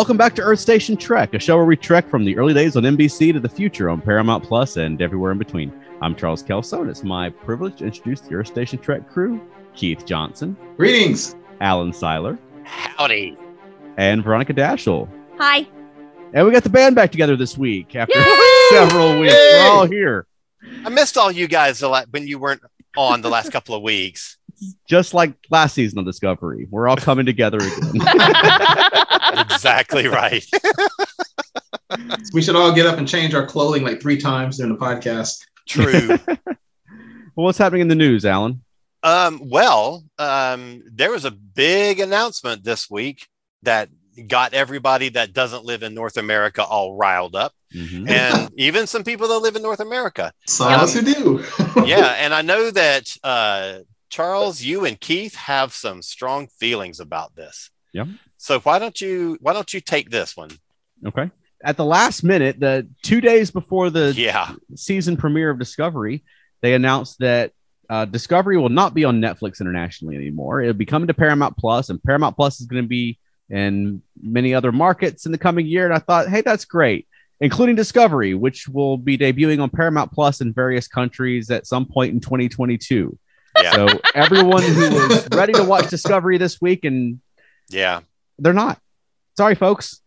Welcome back to Earth Station Trek, a show where we trek from the early days on NBC to the future on Paramount Plus and everywhere in between. I'm Charles Kelso, and it's my privilege to introduce the Earth Station Trek crew Keith Johnson, Greetings. Alan Seiler, Howdy. and Veronica Dashel. Hi. And we got the band back together this week after Yay! several weeks. Yay! We're all here, I missed all you guys a lot when you weren't on the last couple of weeks. Just like last season of Discovery. We're all coming together again. exactly right. We should all get up and change our clothing like three times during the podcast. True. well, what's happening in the news, Alan? Um, well, um, there was a big announcement this week that got everybody that doesn't live in North America all riled up, Mhm. and even some people that live in North America. Some of us who do. Yeah, and I know that uh, Charles, you and Keith have some strong feelings about this. Yep. So why don't you why don't you take this one? Okay. At the last minute, the two days before the Yeah. season premiere of Discovery, they announced that uh, Discovery will not be on Netflix internationally anymore. It'll be coming to Paramount Plus, and Paramount Plus is going to be in many other markets in the coming year. And I thought, hey, that's great, including Discovery, which will be debuting on Paramount Plus in various countries at some point in 2022. Yeah. So everyone who was ready to watch Discovery this week, and Yeah. they're not. Sorry, folks.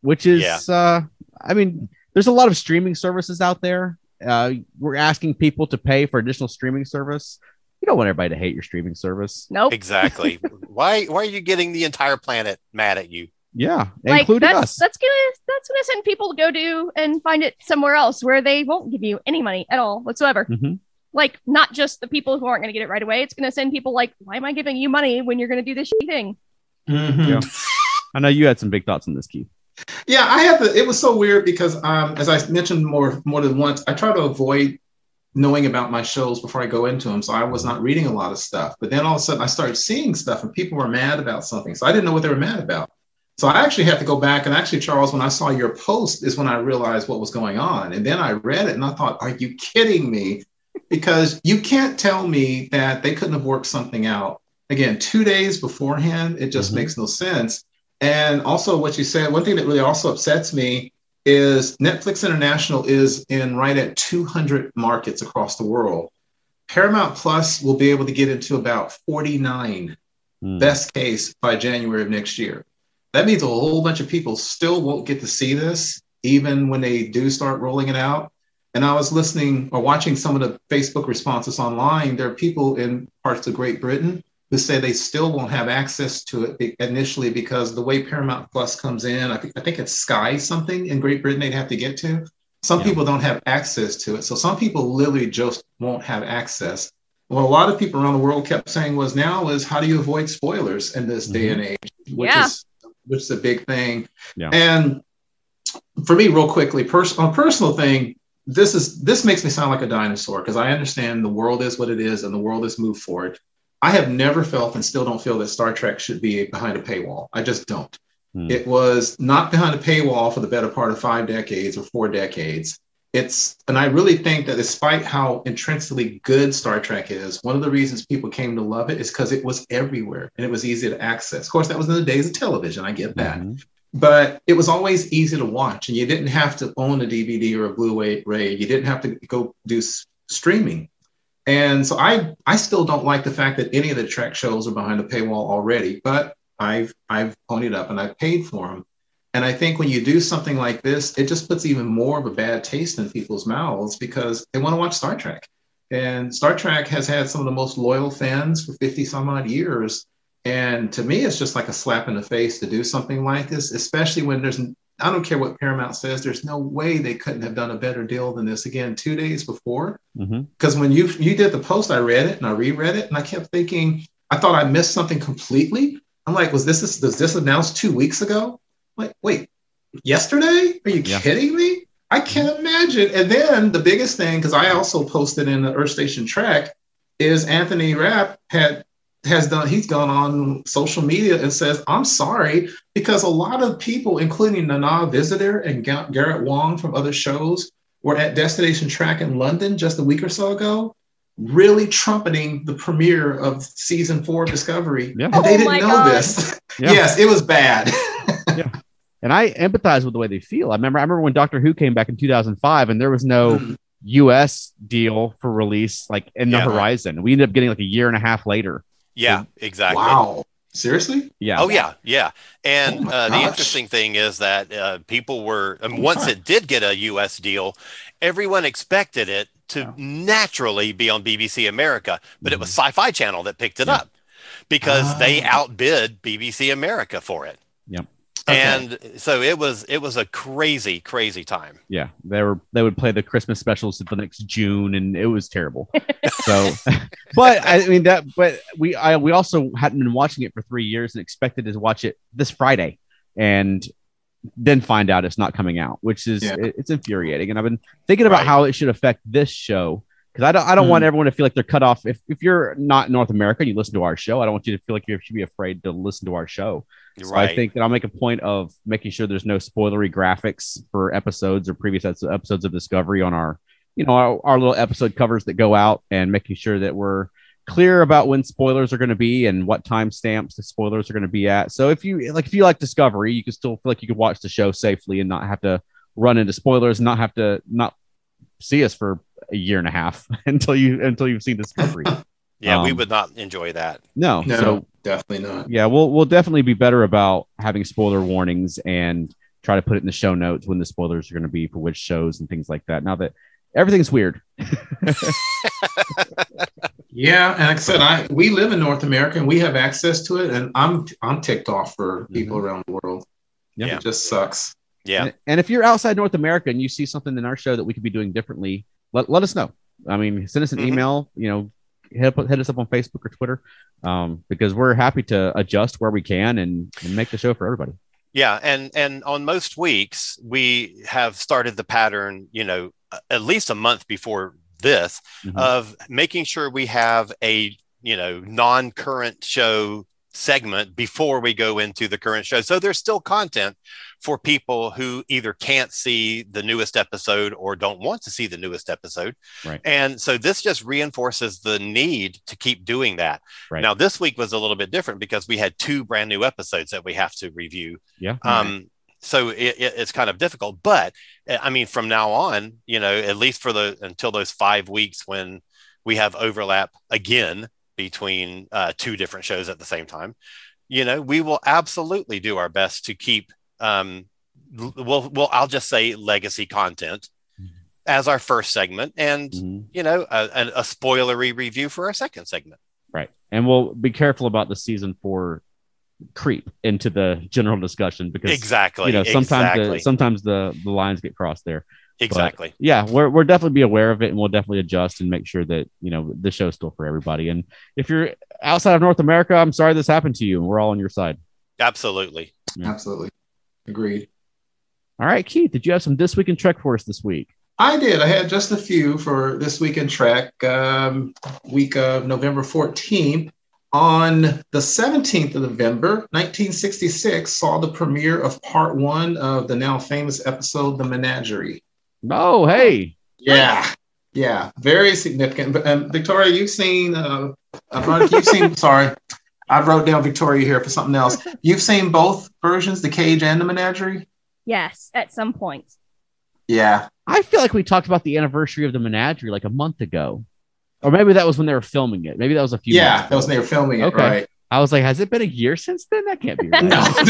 Which is, Yeah. uh, I mean, there's a lot of streaming services out there. Uh, we're asking people to pay for additional streaming service. You don't want everybody to hate your streaming service. Nope. Exactly. why why are you getting the entire planet mad at you? Yeah, Like including that's us. that's gonna that's gonna send people to go do and find it somewhere else where they won't give you any money at all whatsoever. Mhm. Like not just the people who aren't gonna get it right away. It's gonna send people like, why am I giving you money when you're gonna do this shitty thing? Mhm. Yeah. I know you had some big thoughts on this, Keith. Yeah, I had to. It was so weird because, um, as I mentioned more more than once, I try to avoid knowing about my shows before I go into them. So I was not reading a lot of stuff. But then all of a sudden, I started seeing stuff, and people were mad about something. So I didn't know what they were mad about. So I actually had to go back and actually, Charles, when I saw your post, is when I realized what was going on. And then I read it, and I thought, "Are you kidding me?" Because you can't tell me that they couldn't have worked something out. Again, two days beforehand, it just Mhm. makes no sense. And also, what you said, one thing that really also upsets me is Netflix International is in right at 200 markets across the world. Paramount Plus will be able to get into about 49, Hmm. best case, by January of next year. That means a whole bunch of people still won't get to see this, even when they do start rolling it out. And I was listening or watching some of the Facebook responses online. There are people in parts of Great Britain who say they still won't have access to it initially because the way Paramount Plus comes in, I think, I think it's Sky something in Great Britain they'd have to get to. Some Yeah. people don't have access to it. So some people literally just won't have access. What a lot of people around the world kept saying was now is how do you avoid spoilers in this day and mm-hmm. age, which Yeah. is which is a big thing. Yeah. And for me, real quickly, pers- on a personal thing, this is this makes me sound like a dinosaur because I understand the world is what it is and the world has moved forward. I have never felt and still don't feel that Star Trek should be behind a paywall. I just don't. Hmm. It was not behind a paywall for the better part of five decades or four decades. It's, and I really think that despite how intrinsically good Star Trek is, one of the reasons people came to love it is because it was everywhere and it was easy to access. Of course, that was in the days of television. I get that Mhm. But it was always easy to watch and you didn't have to own a dvd or a blu-ray you didn't have to go do s- streaming. And so i i still don't like the fact that any of the trek shows are behind a paywall already but i've i've ponied up and i've paid for them and i think when you do something like this it just puts even more of a bad taste in people's mouths because they want to watch star trek. And star trek has had some of the most loyal fans for 50 some odd years and to me, it's just like a slap in the face to do something like this, especially when there's, I don't care what Paramount says, there's no way they couldn't have done a better deal than this again two days before. Mhm. Because when you you did the post, I read it and I reread it and I kept thinking, I thought I missed something completely. I'm like, was this was this announced two weeks ago? I'm like, wait, yesterday? Are you Yeah. kidding me? I can't imagine. And then the biggest thing, because I also posted in the Earth Station Trek, is Anthony Rapp had has done he's gone on social media and says i'm sorry because a lot of people including nana visitor and garrett wang from other shows were at destination track in london just a week or so ago really trumpeting the premiere of season four of discovery Yeah. and they Oh didn't know God. this Yeah. yes it was bad And I empathize with the way they feel. I remember I remember when Doctor Who came back in 2005 and there was no Mhm. US deal for release like in the Yeah. horizon. We ended up getting like a year and a half later. Yeah, exactly. wow seriously Yeah. Oh yeah, yeah. And Oh uh, the interesting thing is that uh, people were and once it did get a U.S. deal, everyone expected it to Yeah. naturally be on BBC America, but it was Mm-hmm. Sci-Fi Channel that picked it Yeah. up because they Ah. outbid BBC America for it. Okay. And so it was it was a crazy crazy time. Yeah. They were they would play the Christmas specials the next June and it was terrible. so but I mean that but we I we also hadn't been watching it for three years and expected to watch it this Friday and then find out it's not coming out, which is Yeah. it- it's infuriating. And I've been thinking about Right. how it should affect this show because I don't I don't Hmm. want everyone to feel like they're cut off. If if you're not in North America and you listen to our show, I don't want you to feel like you should be afraid to listen to our show. So right. I think that I'll make a point of making sure there's no spoilery graphics for episodes or previous episodes- of Discovery on our, you know, our, our little episode covers that go out, and making sure that we're clear about when spoilers are going to be and what timestamps the spoilers are going to be at. So if you like, if you like Discovery, you can still feel like you could watch the show safely and not have to run into spoilers, and not have to not see us for a year and a half until you until you've seen Discovery. yeah, we um, would not enjoy that. No, no so definitely not yeah, we'll we'll definitely be better about having spoiler warnings and try to put it in the show notes when the spoilers are going to be for which shows and things like that. Now that everything's weird. Yeah, and like I said, I we live in North America and we have access to it, and I'm I'm ticked off for people around the world. Yeah. It just sucks. Yeah. And, and if you're outside North America and you see something in our show that we could be doing differently, let, let us know. I mean, send us an Mhm. email, you know, hit, up- hit us up on Facebook or Twitter um, because we're happy to adjust where we can and, and make the show for everybody. Yeah, and and on most weeks we have started the pattern, you know, at least a month before this Mhm. of making sure we have a, you know, non-current show segment before we go into the current show. So there's still content for people who either can't see the newest episode or don't want to see the newest episode. Right. And so this just reinforces the need to keep doing that. Right. Now this week was a little bit different because we had two brand new episodes that we have to review Yeah. um, so it, it, it's kind of difficult, but uh, I mean, from now on, you know, at least for the until those five weeks when we have overlap again between uh, two different shows at the same time, you know, we will absolutely do our best to keep. Um, l- we'll, we'll, I'll just say legacy content as our first segment, and Mhm. you know, a, a, a spoilery review for our second segment. Right. And we'll be careful about the season four creep into the general discussion because Exactly. you know sometimes exactly. the sometimes the the lines get crossed there. exactly. Yeah, we're we're definitely be aware of it and we'll definitely adjust and make sure that you know the show's still for everybody. And if you're outside of North America, I'm sorry this happened to you. and We're all on your side. Absolutely. Yeah. Absolutely. Agreed. All right, Keith, did you have some this week in Trek for us this week? I did. I had just a few for this week in Trek, um, week of November 14th. On the 17th of November, 1966, saw the premiere of part one of the now famous episode, The Menagerie. Oh, hey. Yeah, yeah, very significant. But um, Victoria, you've seen, uh, uh, you've seen. sorry, I wrote down Victoria here for something else. You've seen both versions, The Cage and The Menagerie. Yes, at some point. Yeah, I feel like we talked about the anniversary of the menagerie like a month ago. Or maybe that was when they were filming it. Maybe that was a few yeah, months that was ago. when they were filming it, Okay. right? I was like, has it been a year since then? That can't be right. No,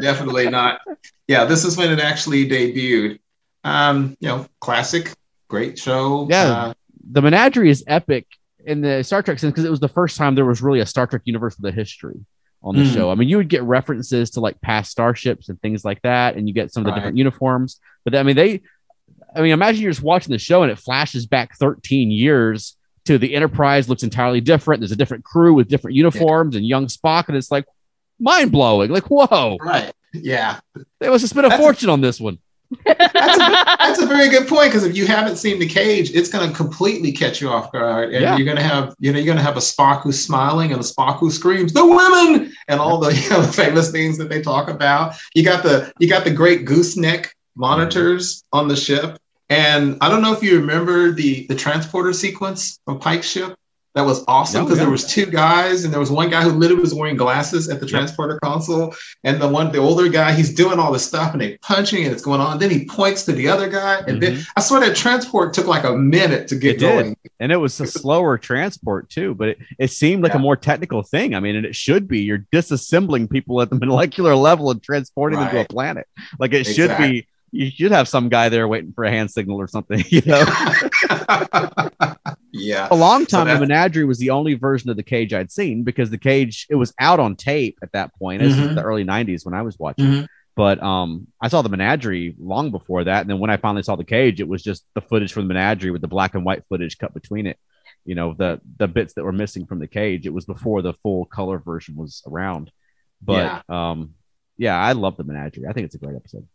definitely not. Yeah, this is when it actually debuted. Um, you know, classic, great show. Yeah. Uh, the menagerie is epic in the Star Trek sense because it was the first time there was really a Star Trek universe with a history on the Mm. show. I mean, you would get references to like past starships and things like that, and you get some of the Right. different uniforms. But I mean, they, I mean, imagine you're just watching the show and it flashes back 13 years to the Enterprise looks entirely different. There's a different crew with different uniforms and young Spock, and it's like mind blowing. Like, whoa, right. Yeah. they must have spent a That's- fortune on this one. That's a, That's a very good point because if you haven't seen the cage, it's going to completely catch you off guard, and Yeah. you're going to have you know you're going to have a Spock who's smiling and a Spock who screams the women and all the you know, famous things that they talk about. You got the you got the great gooseneck monitors on the ship, and I don't know if you remember the the transporter sequence from Pike's ship. That was awesome because yeah. there was two guys, and there was one guy who literally was wearing glasses at the Yep. transporter console, and the one, the older guy, he's doing all this stuff, and they punching, and it's going on. Then he points to the other guy, and then mm-hmm. I swear that transport took like a minute to get It did. going. and it was a slower transport too but it, it seemed like a more technical thing i mean and it should be you're disassembling people at the molecular level and transporting them to a planet like it should be you should have some guy there waiting for a hand signal or something you know? Yeah. a long So time the that- menagerie was the only version of the cage i'd seen because the cage it was out on tape at that point. This is Mhm. the early 90s when i was watching. Mhm. but um i saw the menagerie long before that. And then when i finally saw the cage it was just the footage from the menagerie with the black and white footage cut between it you know the the bits that were missing from the cage. It was before the full color version was around. But um yeah i love the menagerie i think it's a great episode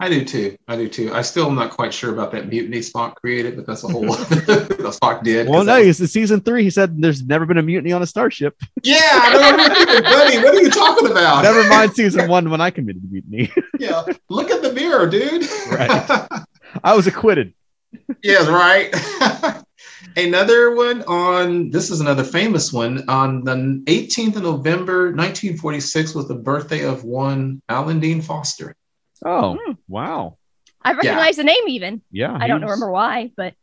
I do too. I do too. I still am not quite sure about that mutiny Spock created, but that's a whole that Spock did. well 'cause no that was- it's season three he said there's never been a mutiny on a starship yeah, I know what you're buddy. What are you talking about? never mind season one when i committed the mutiny yeah, look at the mirror, dude. Right. i was acquitted yes, right. another one on this is another famous one on the 18th of November, 1946 was the birthday of one Alan Dean Foster. Oh Hmm. wow I recognize the name even. yeah I don't was- remember why, but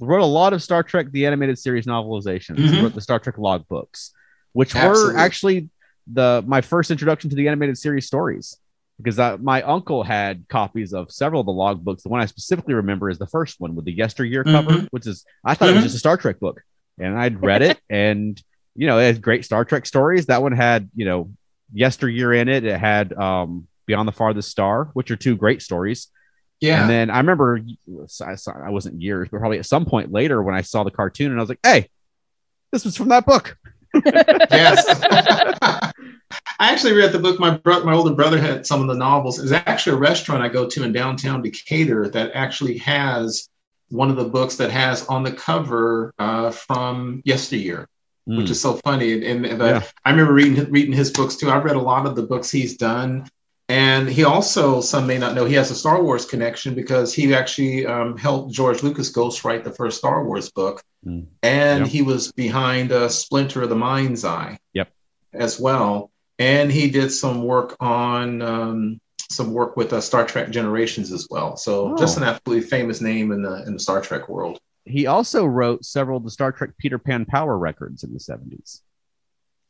wrote a lot of Star Trek the animated series novelizations. Mhm. Wrote the Star Trek log books, which Absolutely. were actually the my first introduction to the animated series stories. Because I, my uncle had copies of several of the log books. The one I specifically remember is the first one with the yesteryear cover, Mhm. which is I thought it was just a Star Trek book, and I'd read it, and you know it had great Star Trek stories. That one had you know yesteryear in it. It had um, Beyond the Farthest Star, which are two great stories. Yeah. And then I remember, I, saw, I wasn't years, but probably at some point later when I saw the cartoon and I was like, hey, this was from that book. yes. I actually read the book. My bro- my older brother had some of the novels. There's actually a restaurant I go to in downtown Decatur that actually has one of the books that has on the cover uh, from yesteryear, which is so funny. And, and uh, Yeah. I remember reading reading his books too. I've read a lot of the books he's done. And he also, some may not know, he has a Star Wars connection because he actually um, helped George Lucas ghostwrite the first Star Wars book. Mm. And Yep. he was behind uh, Splinter of the Mind's Eye Yep. as well. And he did some work on um, some work with uh, Star Trek Generations as well. So Oh. just an absolutely famous name in the in the Star Trek world. He also wrote several of the Star Trek Peter Pan power records in the 70s.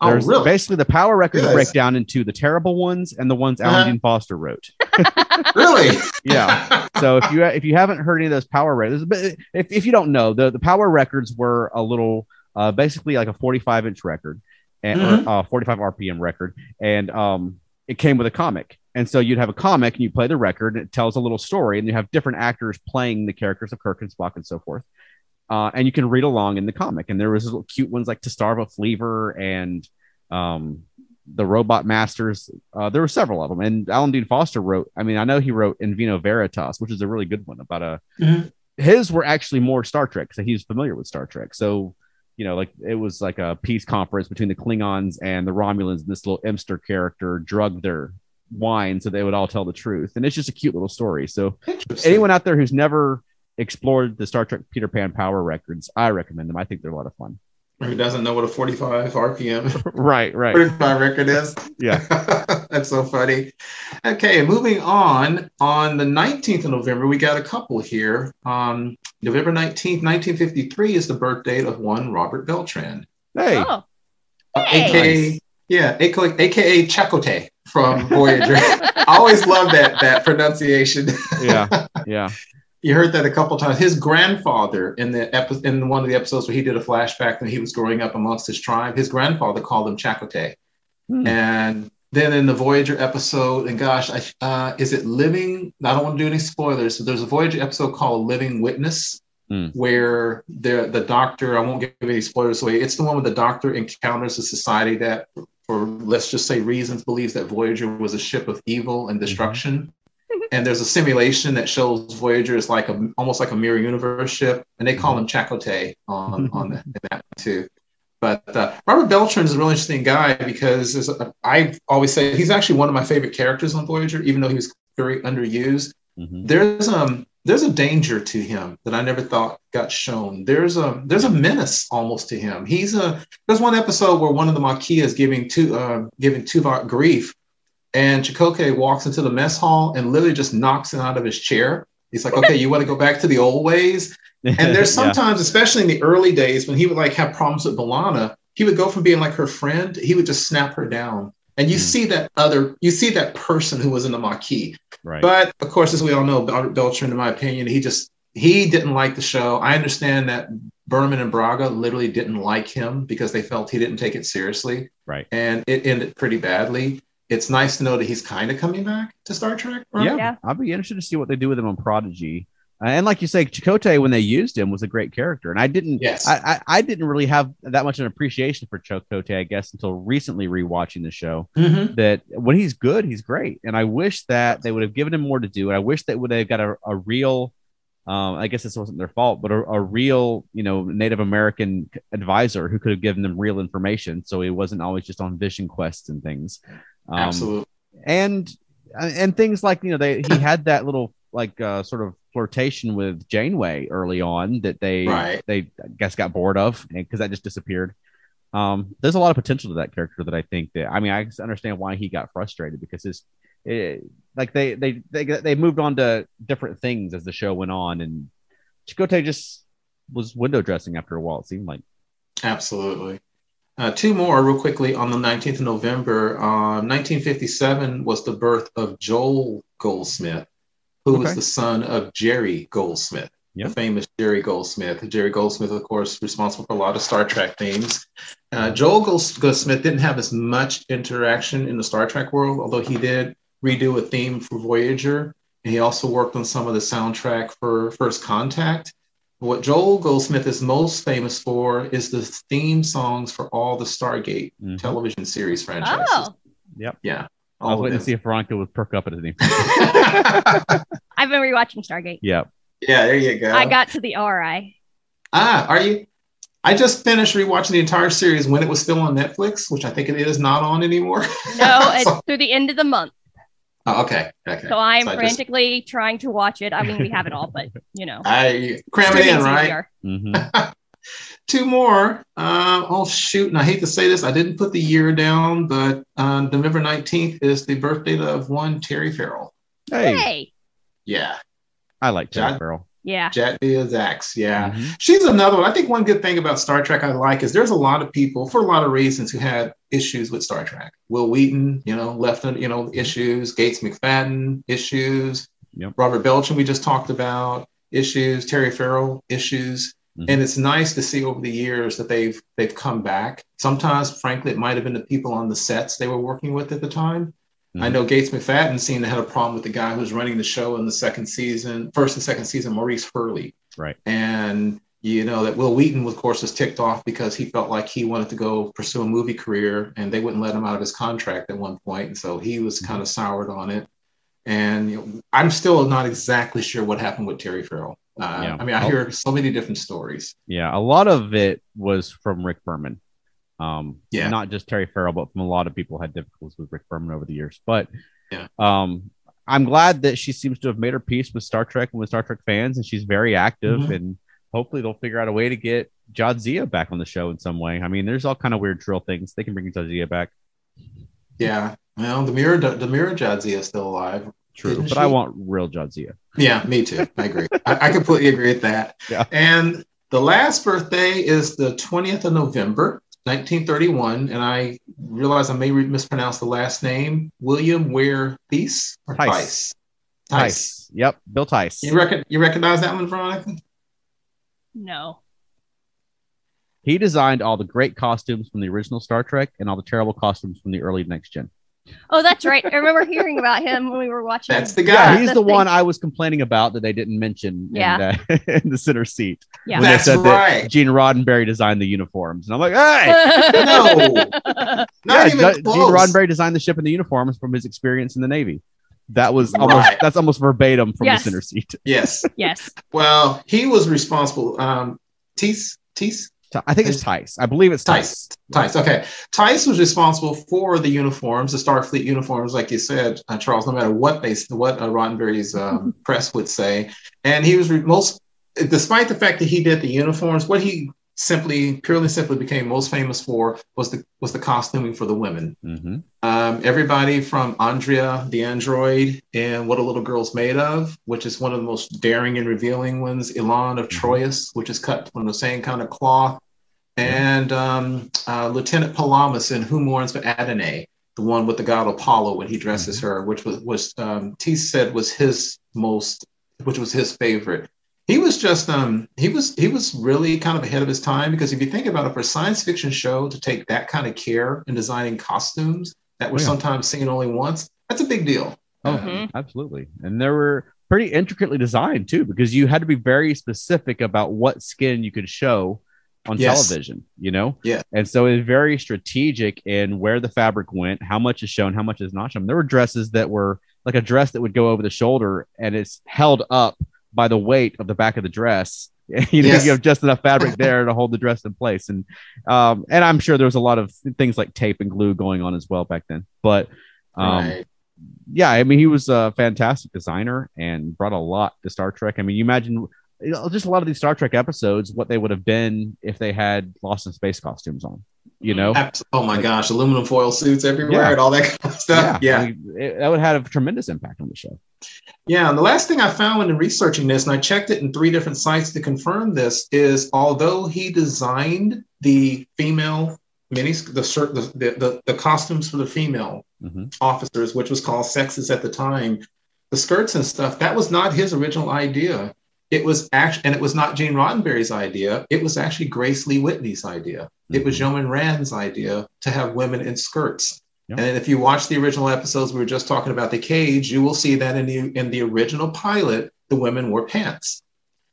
Oh, There's really? basically the power records Yes. break down into the terrible ones and the ones Alan Uh-huh. Dean Foster wrote. really? Yeah. so if you if you haven't heard any of those power records, but if, if you don't know, the, the power records were a little uh, basically like a 45 inch record and Mhm. or, uh, 45 RPM record, and um, it came with a comic. And so you'd have a comic and you play the record and it tells a little story, and you have different actors playing the characters of Kirk and Spock and so forth. Uh, and you can read along in the comic. And there was little cute ones like To Starve a Fleaver and um, the Robot Masters. Uh, there were several of them. And Alan Dean Foster wrote, I mean, I know he wrote In Vino Veritas, which is a really good one about a. Mhm. His were actually more Star Trek, so he's familiar with Star Trek. So, you know, like it was like a peace conference between the Klingons and the Romulans. And this little Imster character drugged their wine so they would all tell the truth. And it's just a cute little story. So, anyone out there who's never explored the Star Trek Peter Pan Power records, I recommend them. I think they're a lot of fun. who doesn't know what a 45 RPM right, right. 45 record is? Yeah. That's so funny. Okay, moving on. On the 19th of November, we got a couple here. Um, November 19th, 1953 is the birth date of one Robert Beltran. Hey, Oh, Uh, Hey. AKA, yeah, AKA, AKA Chakotay from Voyager. I always love that that pronunciation. yeah, yeah. You heard that a couple times. His grandfather in the epi- in one of the episodes where he did a flashback when he was growing up amongst his tribe, his grandfather called him Chakotay. Hmm. And then in the Voyager episode, and gosh, I, uh, is it Living? I don't want to do any spoilers. So there's a Voyager episode called Living Witness, Hmm. where the the doctor. I won't give any spoilers away. It's the one where the doctor encounters a society that, for let's just say reasons, believes that Voyager was a ship of evil and destruction. And there's a simulation that shows Voyager is like a almost like a mirror universe ship, and they call him Chakotay on on the, that too. But uh, Robert Beltran is a really interesting guy because a, I always say he's actually one of my favorite characters on Voyager, even though he was very underused. Mhm. There's um there's a danger to him that I never thought got shown. There's a there's a menace almost to him. He's a there's one episode where one of the Maquis is giving to uh, giving Tuvok grief, and Chakotay walks into the mess hall and literally just knocks him out of his chair. He's like, "Okay, you want to go back to the old ways?" And there's Yeah. sometimes, especially in the early days, when he would like have problems with B'Elanna, he would go from being like her friend, he would just snap her down. And you Mm. see that other, you see that person who was in the Maquis. right. But of course, as we all know, Beltran, in my opinion, he just he didn't like the show. I understand that Berman and Braga literally didn't like him because they felt he didn't take it seriously, right. and it ended pretty badly. It's nice to know that he's kind of coming back to Star Trek. right? Yeah, Yeah. I'll be interested to see what they do with him on Prodigy. Uh, and like you say, Chakotay, when they used him, was a great character, and I didn't. Yes. I, I, I didn't really have that much an appreciation for Chakotay, I guess, until recently rewatching the show. Mhm. That when he's good, he's great, and I wish that they would have given him more to do. And I wish that would have got a, a real. Um, I guess this wasn't their fault, but a, a real, you know, Native American advisor who could have given them real information, so he wasn't always just on vision quests and things. Um, Absolutely. and and things like you know they he had that little like uh, sort of flirtation with Janeway early on that they Right. they I guess got bored of because that just disappeared. Um, there's a lot of potential to that character that I think that I mean I understand why he got frustrated because his it, like they they they they moved on to different things as the show went on and Chakotay just was window dressing after a while it seemed like Absolutely. Uh, two more, real quickly. On the 19th of November, uh, 1957 was the birth of Joel Goldsmith, who was the son of Jerry Goldsmith, Yeah. the famous Jerry Goldsmith. Jerry Goldsmith, of course, responsible for a lot of Star Trek themes. Uh, Joel Goldsmith didn't have as much interaction in the Star Trek world, although he did redo a theme for Voyager. And he also worked on some of the soundtrack for First Contact. What Joel Goldsmith is most famous for is the theme songs for all the Stargate Mhm. television series franchises. Oh, Yep. Yeah. I was waiting of to see if Veronica would perk up at his name. I've been rewatching Stargate. Yep. yeah, there you go. I got to the Ori. ah, are you? I just finished rewatching the entire series when it was still on Netflix, which I think it is not on anymore. No, it's So- through the end of the month. Oh, okay. Okay. So I'm So I just- frantically trying to watch it. I mean, we have it all, but you know, I cram it in, streaming's right? easier. hmm Two more. Uh, oh shoot! And I hate to say this, I didn't put the year down, but uh, November nineteenth is the birthday of one Terry Farrell. Hey, Hey, Yeah, I like Terry John- Farrell. Yeah, Jadzia Dax. Yeah, Mhm. she's another one. I think one good thing about Star Trek I like is there's a lot of people for a lot of reasons who had issues with Star Trek. Wil Wheaton, you know, left you know issues. Gates McFadden issues. Yep. Robert Beltran we just talked about issues. Terry Farrell issues. Mhm. And it's nice to see over the years that they've they've come back. Sometimes, frankly, it might have been the people on the sets they were working with at the time. I Mhm. know Gates McFadden seemed to have a problem with the guy who was running the show in the second season, first and second season, Maurice Hurley. Right. And you know that Wil Wheaton, of course, was ticked off because he felt like he wanted to go pursue a movie career, and they wouldn't let him out of his contract at one point, and so he was kind of soured on it. And you know, I'm still not exactly sure what happened with Terry Farrell. Uh, Yeah. I mean, I hear so many different stories. Yeah, a lot of it was from Rick Berman. Um, Yeah. not just Terry Farrell, but from a lot of people had difficulties with Rick Berman over the years. But Yeah. um, I'm glad that she seems to have made her peace with Star Trek and with Star Trek fans, and she's very active. Mhm. And hopefully, they'll figure out a way to get Jadzia back on the show in some way. I mean, there's all kind of weird drill things. They can bring Jadzia back, Yeah. Well, the mirror, the mirror Jadzia is still alive. true, but I want real Jadzia. Yeah, me too. I agree. I, I completely agree with that. Yeah. And the last birthday is the 20th of November, 1931. And I realize I may re- mispronounce the last name William Ware Theiss or Tice. Tice. Tice. Tice. Yep, Bill Tice. You, reckon, you recognize that one, Veronica? no. He designed all the great costumes from the original Star Trek and all the terrible costumes from the early Next Gen. Oh, that's right. I remember hearing about him when we were watching. That's the Yeah, guy. he's the the one I was complaining about that they didn't mention Yeah. in, uh, in the center seat. Yeah. When they That's said right. that Gene Roddenberry designed the uniforms. And I'm like, hey! No. Not yeah, even Ge- Gene close. Roddenberry designed the ship and the uniforms from his experience in the Navy. that was almost Right. that's almost verbatim from Yes. the center seat. Yes. Yes. Well, he was responsible. Um, Tease, Tease, I think it's Tice. I believe it's Tice. Tice. Tice. Okay. Tice was responsible for the uniforms, the Starfleet uniforms, like you said, uh, Charles. No matter what they, what uh, Roddenberry's um, press would say, and he was re- most, despite the fact that he did the uniforms, what he simply, purely simply became most famous for was the was the costuming for the women. hmm Um, everybody from Andrea the android and What a Little Girl's Made of, which is one of the most daring and revealing ones, Elaan of Troyius, which is cut from the same kind of cloth, and um, uh, Lieutenant Palamas in Who Mourns for Adonai, the one with the god Apollo when he dresses her, which was, was um, T said was his most, which was his favorite. He was just um he was he was really kind of ahead of his time because if you think about it, for a science fiction show to take that kind of care in designing costumes that were Yeah. sometimes seen only once, that's a big deal. Oh, Mhm. absolutely. And they were pretty intricately designed too, because you had to be very specific about what skin you could show on Yes. television, you know? Yeah. And so it's very strategic in where the fabric went, how much is shown, how much is not shown. There were dresses that were like a dress that would go over the shoulder and it's held up by the weight of the back of the dress. you know, Yes. you have just enough fabric there to hold the dress in place. And um, and I'm sure there was a lot of things like tape and glue going on as well back then. But um right. yeah, I mean, he was a fantastic designer and brought a lot to Star Trek. I mean, you imagine just a lot of these Star Trek episodes, what they would have been if they had Lost in Space costumes on, you know? Oh my gosh, aluminum foil suits everywhere Yeah. and all that kind of stuff. Yeah. I mean, it, that would have a tremendous impact on the show. Yeah, and the last thing I found in researching this, and I checked it in three different sites to confirm this, is although he designed the female mini the shirt the, the, the, costumes for the female Mhm. officers, which was called sexes at the time, the skirts and stuff, that was not his original idea. It was actually, and it was not Gene Roddenberry's idea. It was actually Grace Lee Whitney's idea. It was Yeoman Rand's idea to have women in skirts. Yep. And if you watch the original episodes, we were just talking about the cage. You will see that in the in the original pilot, the women wore pants.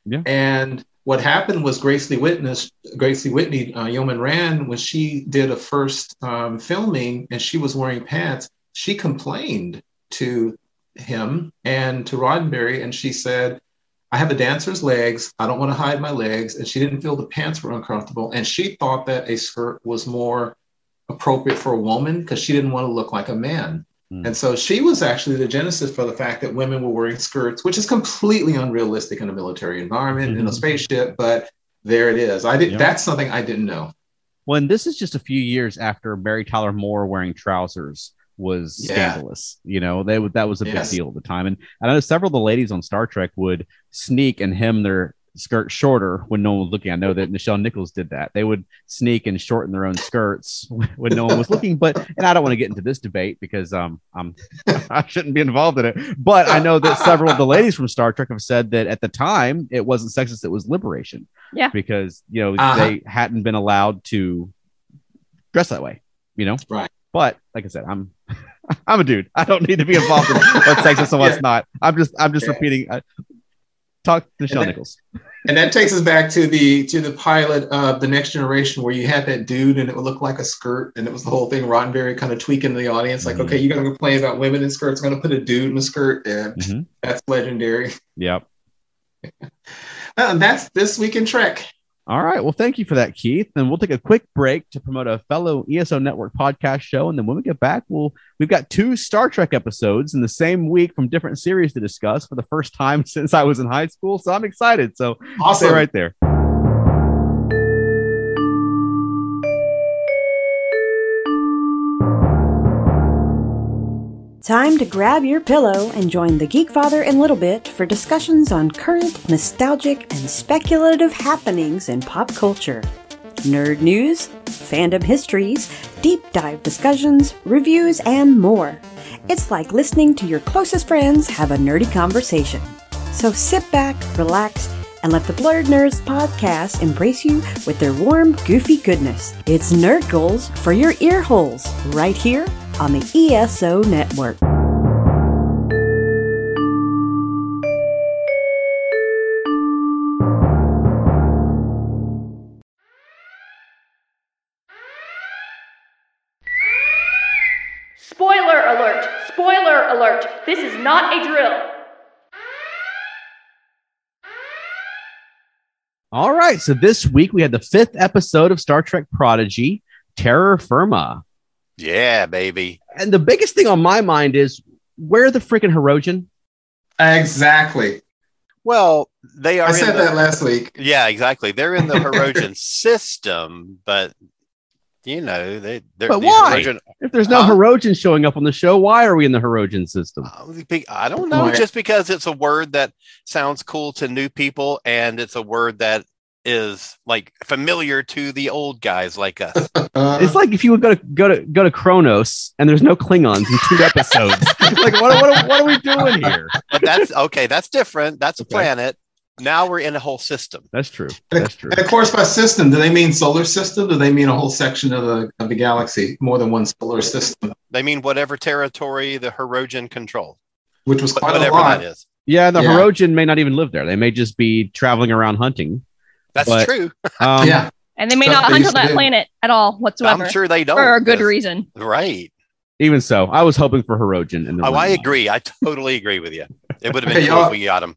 Yeah. And what happened was Grace Lee Whitney, Grace Lee Whitney, uh, Yeoman Rand, when she did a first um, filming and she was wearing pants, she complained to him and to Roddenberry, and she said, I have a dancer's legs. I don't want to hide my legs. And she didn't feel the pants were uncomfortable. And she thought that a skirt was more appropriate for a woman because she didn't want to look like a man. Mm. And so she was actually the genesis for the fact that women were wearing skirts, which is completely unrealistic in a military environment, in a Mhm. spaceship. But there it is. I did. Yeah. That's something I didn't know. Well, and this is just a few years after Mary Tyler Moore wearing trousers was Yeah. scandalous. You know, they that was a Yes. big deal at the time. And I know several of the ladies on Star Trek would sneak and hem their skirt shorter when no one was looking. I know that Nichelle Nichols did that. They would sneak and shorten their own skirts when no one was looking. But and I don't want to get into this debate because um I'm I shouldn't be involved in it. But I know that several of the ladies from Star Trek have said that at the time it wasn't sexist, it was liberation. Yeah. Because you know Uh-huh. they hadn't been allowed to dress that way, you know? Right. But like I said, I'm I'm a dude. I don't need to be involved in what's sexist and what's Yeah. not. I'm just I'm just Yeah. repeating. Uh, talk to Nichelle Nichols. And that takes us back to the to the pilot of the Next Generation, where you had that dude, and it would look like a skirt, and it was the whole thing. Roddenberry kind of tweaking the audience, like, Mhm. okay, you're going to complain about women in skirts, I'm going to put a dude in a skirt, and Mhm. that's legendary. Yep. Uh, that's this week in Trek. All right. Well, thank you for that, Keith. And we'll take a quick break to promote a fellow ESO Network podcast show. And then when we get back, we'll we've got two Star Trek episodes in the same week from different series to discuss for the first time since I was in high school. So I'm excited. So Awesome. stay right there. Time to grab your pillow and join the Geek Father and Little Bit for discussions on current, nostalgic, and speculative happenings in pop culture. Nerd news, fandom histories, deep dive discussions, reviews, and more. It's like listening to your closest friends have a nerdy conversation. So sit back, relax, and let the Blurred Nerds podcast embrace you with their warm, goofy goodness. It's Nerd Goals for your ear holes, right here on the ESO Network. Spoiler alert! Spoiler alert! This is not a drill. All right. So this week we had the fifth episode of Star Trek Prodigy, Terror Firma. Yeah, baby. And the biggest thing on my mind is where the freaking Hirogen? Exactly. Well, they are. I in said the- that last week. Yeah, exactly. They're in the Hirogen system, but you know they. They're, But the why? Hirogen- If there's no Huh? Hirogen showing up on the show, why are we in the Hirogen system? Uh, I don't know. Why? Just because it's a word that sounds cool to new people, and it's a word that is like familiar to the old guys like us. Uh, It's like if you would go to go to go to Kronos and there's no Klingons in two episodes. like what, what, what are we doing here? But that's okay. That's different. That's a planet. Now we're in a whole system. That's true. That's true. and of course, by system, do they mean solar system? Do they mean a whole section of the of the galaxy, more than one solar system, They mean whatever territory the Hirogen control, which was wh- quite a lot. that is. Yeah, the Yeah. Hirogen may not even live there. They may just be traveling around hunting. That's But- true. Um, yeah, And they may Stuff not hunt on that do. planet at all whatsoever. I'm sure they don't. for a good reason. Right. Even so, I was hoping for Hirogen. And Oh, I agree. I totally agree with you. It would have been cool y'all- if we got him.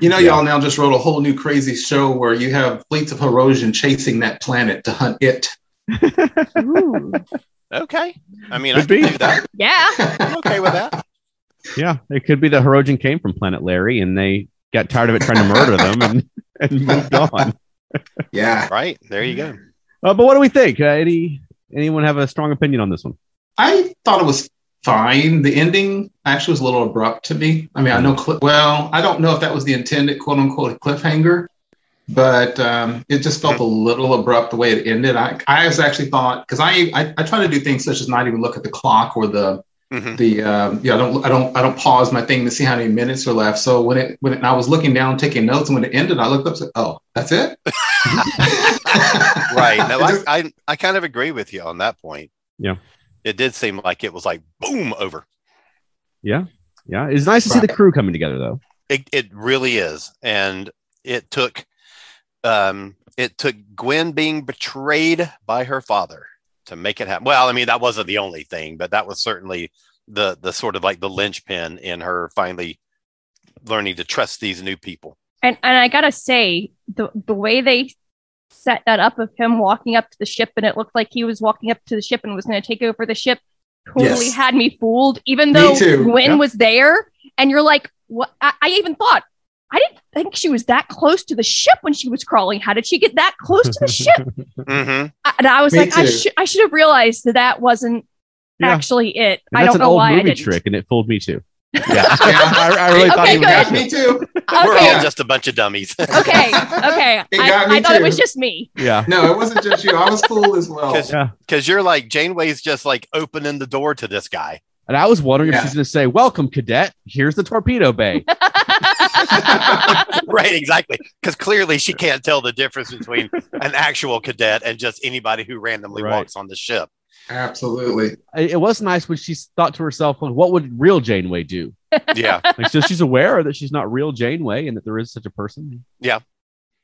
you know, Yeah. y'all now just wrote a whole new crazy show where you have fleets of Hirogen chasing that planet to hunt it. Okay. I mean, Could I could be. do that. yeah. I'm okay with that. Yeah, it could be the Hirogen came from Planet Larry and they got tired of it trying to murder them and, and moved on. Yeah, Right. There you go. Uh, but what do we think? Uh, any anyone have a strong opinion on this one? I thought it was fine. The ending actually was a little abrupt to me. I mean, I know, cli well, I don't know if that was the intended quote unquote cliffhanger, but um, it just felt a little abrupt the way it ended. I, I was actually thought because I, I I try to do things such as not even look at the clock or the hmm the um, yeah I don't I don't I don't pause my thing to see how many minutes are left. So when it when it, I was looking down taking notes and when it ended, I looked up and said, "Oh, that's it." Right. No, I, I, I kind of agree with you on that point. Yeah. It did seem like it was like boom over. Yeah, yeah. It's nice to see the crew coming together, though. It, it really is. And it took, um, it took Gwen being betrayed by her father to make it happen. Well, I mean, that wasn't the only thing, but that was certainly the, the sort of like the linchpin in her finally learning to trust these new people. And and I gotta say, the the way they set that up of him walking up to the ship and it looked like he was walking up to the ship and was gonna take over the ship totally Yes. had me fooled, even though too. Gwen Yeah. was there and you're like, what I, I even thought I didn't think she was that close to the ship when she was crawling. How did she get that close to the ship? Mm-hmm. I- And I was Me like, I too. should I should have realized that that wasn't Yeah. actually it. And I don't know old why I movie didn't. trick, and it fooled me too. Yeah, Yeah. I, I really thought Okay, he was good. Yeah, me too. We're Okay. all just a bunch of dummies. okay, okay. I, I thought it was just me. Yeah, No, it wasn't just you. I was fooled as well. Because- yeah. You're like, Janeway's just like opening the door to this guy. And I was wondering if she's going to say, "Welcome, cadet. Here's the torpedo bay." right, exactly. Because clearly she can't tell the difference between an actual cadet and just anybody who randomly Right. walks on the ship. Absolutely. it it was nice when she thought to herself, well, "What would real Janeway do?" Yeah. Like, so she's aware that she's not real Janeway and that there is such a person. Yeah.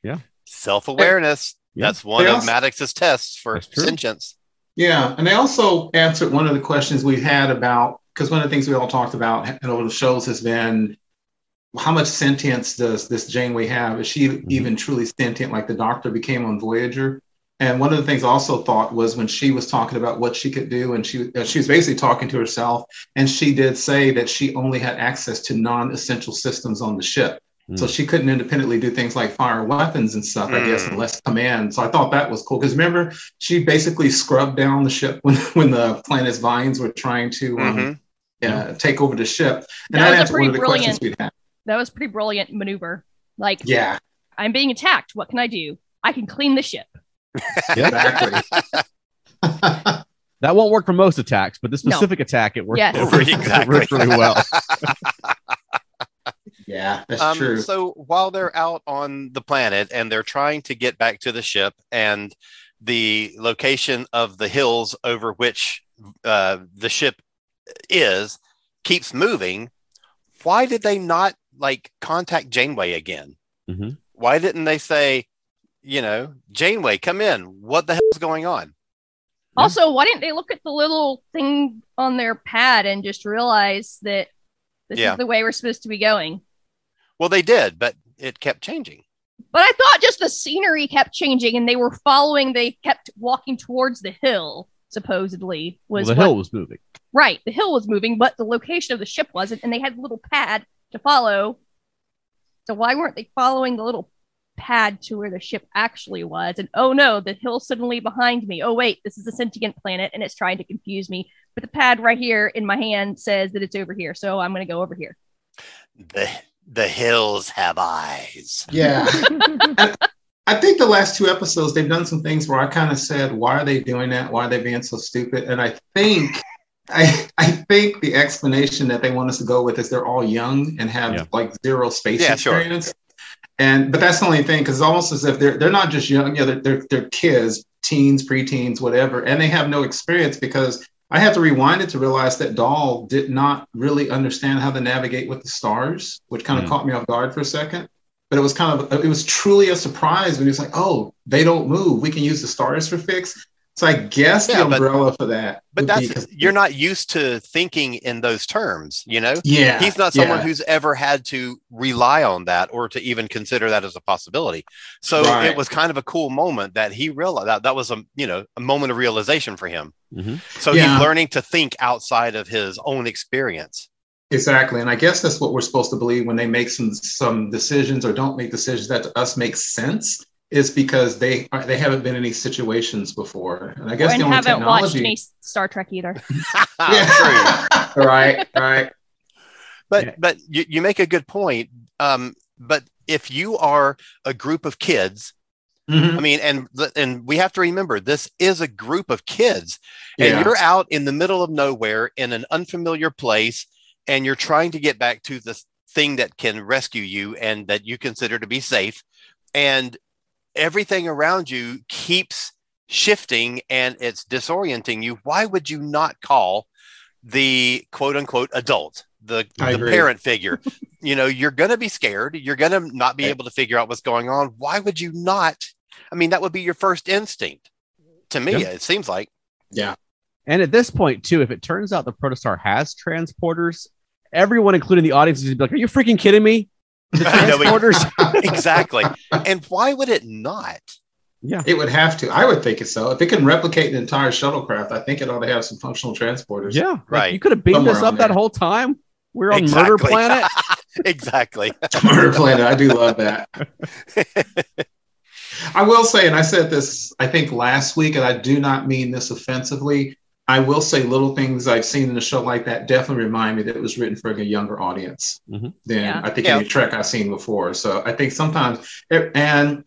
Yeah. Self awareness. Yeah. That's one They of also- Maddox's tests for That's sentience. Yeah, and they also answered one of the questions we had about because one of the things we all talked about over the shows has been how much sentience does this Janeway have? Is she even truly sentient like the Doctor became on Voyager? And one of the things I also thought was when she was talking about what she could do, and she uh, she was basically talking to herself, and she did say that she only had access to non-essential systems on the ship. So Mm. she couldn't independently do things like fire weapons and stuff, I guess, Mm. unless command. So I thought that was cool because remember, she basically scrubbed down the ship when, when the planet's vines were trying to um, Mhm. uh, take over the ship. And That was a pretty one of the brilliant- questions we'd had. That was pretty brilliant maneuver. Like, Yeah, I'm being attacked. What can I do? I can clean the ship. exactly. That won't work for most attacks, but this No. specific attack, it worked. Yes. Exactly. it worked really well. yeah, that's Um, true. So while they're out on the planet and they're trying to get back to the ship, and the location of the hills over which uh, the ship is keeps moving, why did they not like contact Janeway again? Mhm. Why didn't they say, you know, Janeway, come in? What the hell's going on? Also, why didn't they look at the little thing on their pad and just realize that This Yeah. is the way we're supposed to be going. Well, they did, but it kept changing. But I thought just the scenery kept changing and they were following, they kept walking towards the hill, supposedly. Well, Was the what- hill was moving. right. The hill was moving, but the location of the ship wasn't, and they had a little pad to follow. So why weren't they following the little pad to where the ship actually was? And oh no, the hill suddenly behind me. Oh wait, this is a sentient planet and it's trying to confuse me. But the pad right here in my hand says that it's over here. So I'm gonna go over here. The the hills have eyes. Yeah. I think the last two episodes they've done some things where I kind of said, "Why are they doing that? Why are they being so stupid?" And I think, I I think the explanation that they want us to go with is they're all young and have Yeah. like zero space Yeah, sure. experience. And but that's the only thing because it's almost as if they're they're not just young, yeah, they're, they're they're kids, teens, preteens, whatever, and they have no experience because I had to rewind it to realize that Dal did not really understand how to navigate with the stars, which kind of Mm. caught me off guard for a second. But it was kind of it was truly a surprise when he was like, "Oh, they don't move. We can use the stars for fix." So I guess Yeah, the but- umbrella for that. But that's be you're not used to thinking in those terms, you know? Yeah, He's not someone yeah. who's ever had to rely on that or to even consider that as a possibility. So Right. it was kind of a cool moment that he realized that that was a you know a moment of realization for him. Mhm. So Yeah. he's learning to think outside of his own experience. Exactly, and I guess that's what we're supposed to believe when they make some some decisions or don't make decisions that to us make sense. Is because they are, they haven't been in these situations before, and I guess and the only haven't watched technology. any Star Trek either. True. right, right. But Yeah. but you, you make a good point. Um, but if you are a group of kids, Mhm. I mean, and and we have to remember this is a group of kids, and Yeah. you're out in the middle of nowhere in an unfamiliar place, and you're trying to get back to the thing that can rescue you and that you consider to be safe, and everything around you keeps shifting and it's disorienting you. Why would you not call the quote unquote adult, the, the parent figure? you know, you're going to be scared. You're going to not be Right. able to figure out what's going on. Why would you not? I mean, that would be your first instinct. To me, Yeah. it seems like. Yeah, And at this point, too, if it turns out the Protostar has transporters, everyone, including the audience, is like, "Are you freaking kidding me?" The I know, we- transporters. exactly. and why would it not? yeah. it would have to. I would think it so. If it can replicate an entire shuttlecraft, I think it ought to have some functional transporters. Yeah. Like, Right. you could have beamed Somewhere us up that whole time. We're on Murder Planet. exactly. Murder Planet. I do love that. I will say, and I said this, I think last week, and I do not mean this offensively. I will say little things I've seen in a show like that definitely remind me that it was written for a younger audience Mhm. than Yeah. I think Yeah. any Trek I've seen before. So I think sometimes, and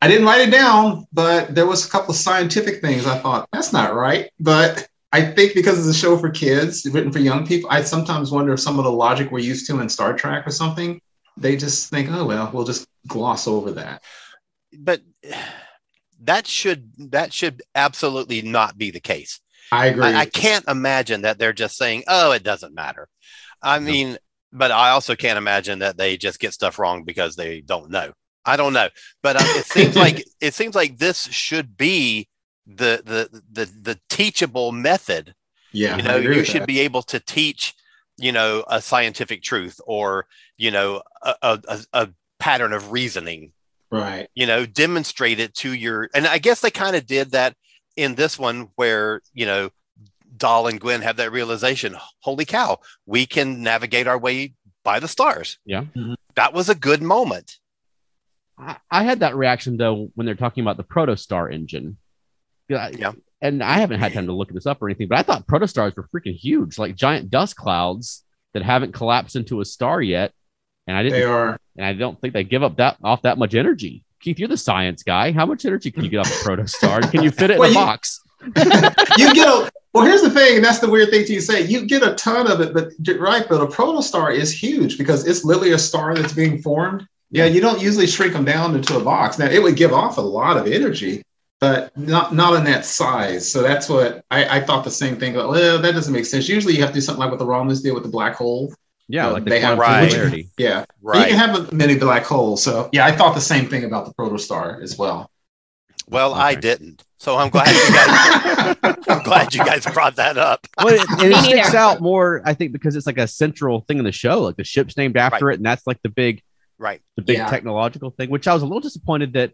I didn't write it down, but there was a couple of scientific things I thought that's not right. But I think because it's a show for kids, written for young people, I sometimes wonder if some of the logic we're used to in Star Trek or something, they just think, oh well, we'll just gloss over that. but that should that should absolutely not be the case. I agree. I, I can't imagine that they're just saying, "Oh, it doesn't matter." I mean, but I also can't imagine that they just get stuff wrong because they don't know. I don't know, but um, it seems like it seems like this should be the the the the teachable method. yeah, you know, you should that. be able to teach, you know, a scientific truth or you know a, a a pattern of reasoning right. you know demonstrate it to your and i guess they kind of did that in this one where you know Dal and Gwyn have that realization holy cow we can navigate our way by the stars Yeah. Mhm. that was a good moment I, I had that reaction though when they're talking about the Protostar engine. Yeah. Yeah. And I haven't had time to look this up or anything, but I thought protostars were freaking huge, like giant dust clouds that haven't collapsed into a star yet. And I didn't They are. and I don't think they give up that off that much energy. Keith, you're the science guy. How much energy can you get off a protostar? Can you fit it in Well, a you- box? you get a well. Here's the thing, and that's the weird thing to you say. You get a ton of it, but right, but a protostar is huge because it's literally a star that's being formed. Yeah, you don't usually shrink them down into a box. Now it would give off a lot of energy, but not not in that size. So that's what I, I thought the same thing. Like, well, that doesn't make sense. Usually you have to do something like what the Romulans did with the black hole. Yeah, Uh, like they they have- have Right. polarity. Yeah, right you can have a mini black hole. So yeah, I thought the same thing about the protostar as well. Well, I didn't. So I'm glad you guys I'm glad you guys brought that up. Well, it, it sticks out more, I think, because it's like a central thing in the show. Like the ship's named after it, and that's like the big, Right. the big Yeah. technological thing. Which I was a little disappointed that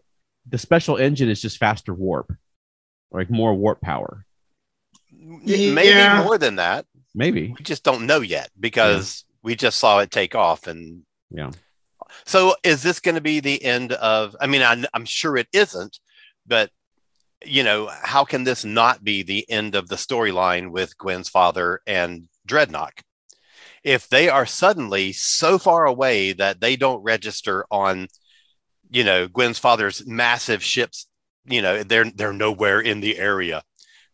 the special engine is just faster warp, like more warp power. Maybe Yeah. more than that. Maybe, We just don't know yet because we just saw it take off and yeah. So is this going to be the end of? I mean, I, I'm sure it isn't, but you know, how can this not be the end of the storyline with Gwyn's father and Dreadnought? If they are suddenly so far away that they don't register on, you know, Gwyn's father's massive ships, you know, they're they're nowhere in the area.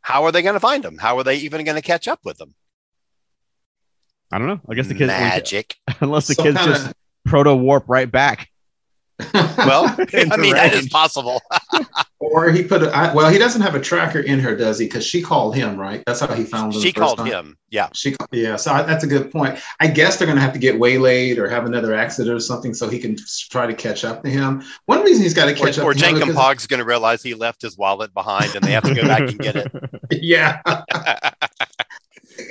How are they going to find them? How are they even going to catch up with them? I don't know. I guess the kids, magic. unless the So kids kinda- just proto warp right back. Well, I Into mean, that is possible. or he put a, I, well, he doesn't have a tracker in her, does he? Because she called him, right? That's how he found her. she the first called time. him. Yeah. She, yeah. So I, that's a good point. I guess they're going to have to get waylaid or have another accident or something so he can try to catch up to him. One reason he's got to Or, catch up or to him Jankom because- Pog's going to realize he left his wallet behind and they have to go back and get it. Yeah.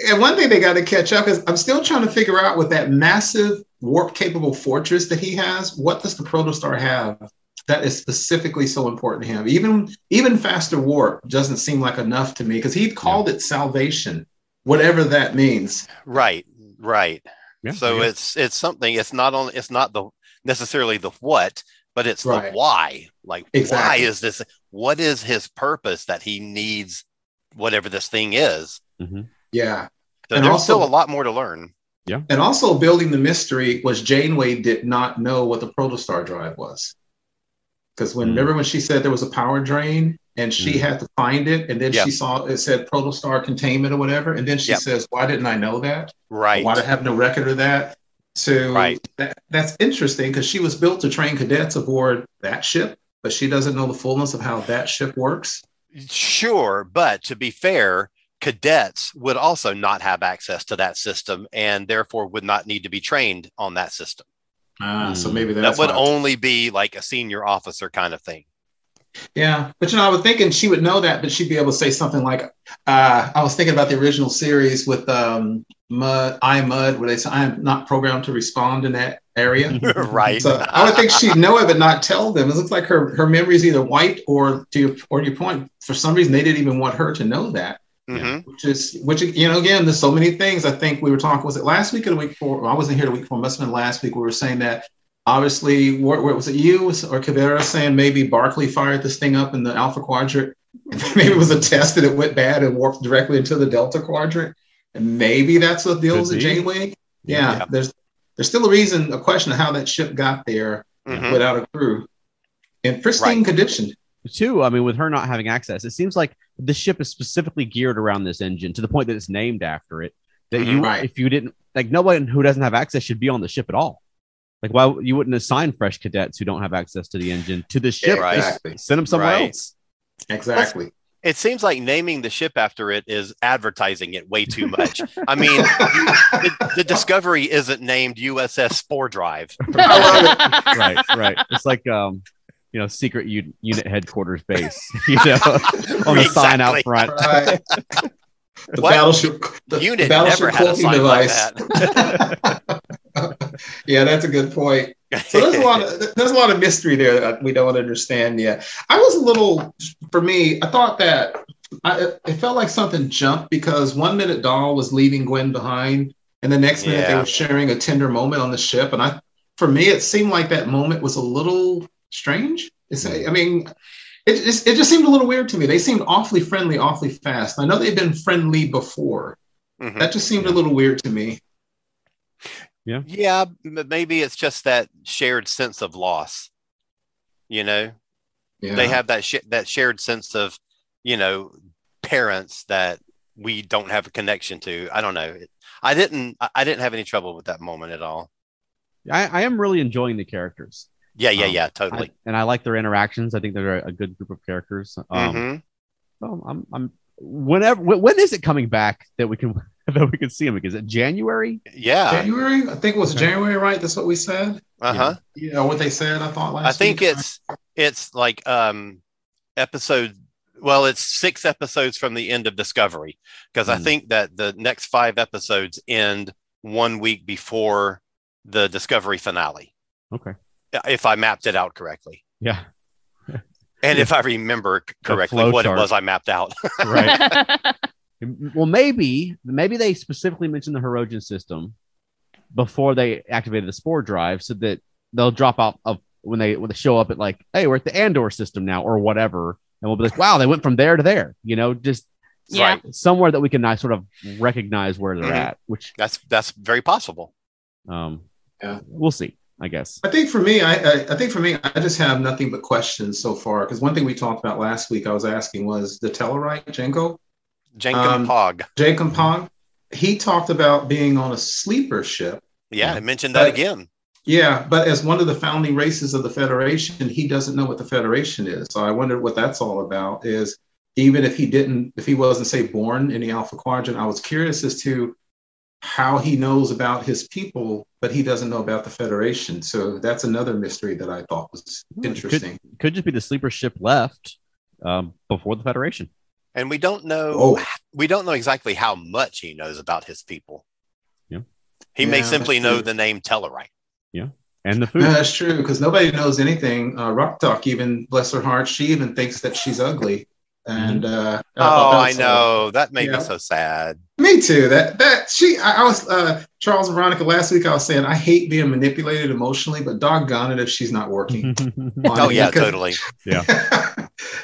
And one thing they got to catch up is I'm still trying to figure out with that massive warp capable fortress that he has, what does the protostar have that is specifically so important to him? Even even faster warp doesn't seem like enough to me because he called it salvation, whatever that means. Right, right. Yeah, so I guess. it's it's something. It's not only it's not the necessarily the what, but it's Right. the why. Like Exactly. why is this? What is his purpose that he needs whatever this thing is? Mhm. Yeah. So And there's also- still a lot more to learn. Yeah. And also building the mystery was Janeway did not know what the protostar drive was. Because when Mm. remember when she said there was a power drain and she Mm. had to find it, and then Yeah. she saw it said protostar containment or whatever, and then she Yep. says, "Why didn't I know that? Right. Why do I have no record of that?" So Right. that, that's interesting because she was built to train cadets aboard that ship, but she doesn't know the fullness of how that ship works. Sure, but to be fair, cadets would also not have access to that system and therefore would not need to be trained on that system. Ah, so Mm. maybe That would only be like a senior officer kind of thing. Yeah, but you know, I was thinking she would know that, but she'd be able to say something like, uh, "I was thinking about the original series with um, Mudd, I Mudd, where they say I am not programmed to respond in that area." right. So I would think she'd know it, but not tell them. It looks like her her memory is either wiped or to your or to your point, for some reason they didn't even want her to know that. Mhm. Which is which you know again, there's so many things. I think we were talking. Was it last week or the week before? I wasn't here the week before. Must have been last week. We were saying that obviously, what, where was it you or Cavera saying maybe Barkley fired this thing up in the Alpha Quadrant? maybe it was a test and it went bad and warped directly into the Delta Quadrant. And maybe that's what deals Could with be. Janeway. Yeah, Yeah. there's there's still a reason, a question of how that ship got there Mhm. without a crew in pristine Right. condition. Too, I mean, with her not having access, it seems like the ship is specifically geared around this engine to the point that it's named after it. That you, Mhm. Right. if you didn't, like, no one who doesn't have access should be on the ship at all. Like, why you wouldn't assign fresh cadets who don't have access to the engine to the ship? Right. Just Exactly. Send them somewhere Right. else. Exactly. It seems like naming the ship after it is advertising it way too much. I mean, the, the Discovery isn't named USS Spore Drive. right, right. It's like, um, you know, secret u- unit headquarters base. You know, on the sign out front. Right. The What? battleship the Unit battleship never had a cloaking sign like device. yeah, that's a good point. So there's a lot of there's a lot of mystery there that we don't understand yet. I was a little, for me, I thought that I, it felt like something jumped because one minute Dal was leaving Gwyn behind, and the next minute they were sharing a tender moment on the ship. And I, for me, it seemed like that moment was a little strange. It's, I mean, it just, it just seemed a little weird to me. They seemed awfully friendly, awfully fast. I know they've been friendly before. Mhm. That just seemed a little weird to me. Yeah, m- maybe it's just that shared sense of loss. You know, Yeah. they have that sh- that shared sense of, you know, parents that we don't have a connection to. I don't know. I didn't. I- I didn't have any trouble with that moment at all. I, I am really enjoying the characters. Yeah, yeah, Um, yeah, I- totally. and I like their interactions. I think they're a, a good group of characters. Um, Mhm. so I'm, I'm whenever when, when is it coming back that we can that we can see them? Is it January? Yeah. January? I think it was Okay. January, right? That's what we said. Uh huh. You know what they said? I thought last. I think week? it's it's like um episode. Well, it's six episodes from the end of Discovery because I Hmm. think that the next five episodes end one week before the Discovery finale. Okay. If I mapped it out correctly, Yeah. and if I remember correctly what chart. it was I mapped out. Right. Well, maybe maybe they specifically mentioned the Herogen system before they activated the spore drive, so that they'll drop out of when they when they show up at like, hey, we're at the Andor system now, or whatever, and we'll be like, wow, they went from there to there. You know, just Yeah. Right. somewhere that we can sort of recognize where they're Mhm. at. Which That's that's very possible. um, Yeah. we'll see. I guess. I think for me, I, I, I think for me, I just have nothing but questions so far. Because one thing we talked about last week, I was asking was the Tellarite, Jenko, Jankom Um, Pog. Jacob Pog. He talked about being on a sleeper ship. Yeah, I mentioned that But- again. Yeah, but as one of the founding races of the Federation, he doesn't know what the Federation is. So I wonder what that's all about. Is even if he didn't, if he wasn't, say, born in the Alpha Quadrant, I was curious as to how he knows about his people, but he doesn't know about the Federation. So that's another mystery that I thought was Hmm, it could- interesting. Could just be the sleeper ship left um, before the Federation. And we don't know Oh. we don't know exactly how much he knows about his people. Yeah. He may simply know true. the name Tellarite. Yeah, And the food. No, that's true because nobody knows anything. Uh, Rok-Tahk, even bless her heart, she even thinks that she's ugly. And uh, Oh, thought that I was, uh, know. That made yeah. me so sad. Me too. That that she I, I was uh Charles and Veronica last week I was saying I hate being manipulated emotionally, but doggone it if she's not working. Oh it, yeah, totally. Yeah,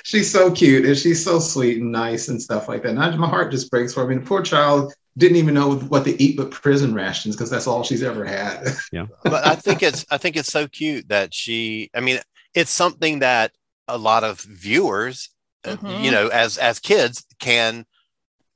she's so cute and she's so sweet and nice and stuff like that. And I- my heart just breaks for her. I mean, the poor child didn't even know what to eat but prison rations because that's all she's ever had. Yeah, but I think it's I think it's so cute that she. I mean, it's something that a lot of viewers, uh, Mhm. you know, as as kids, can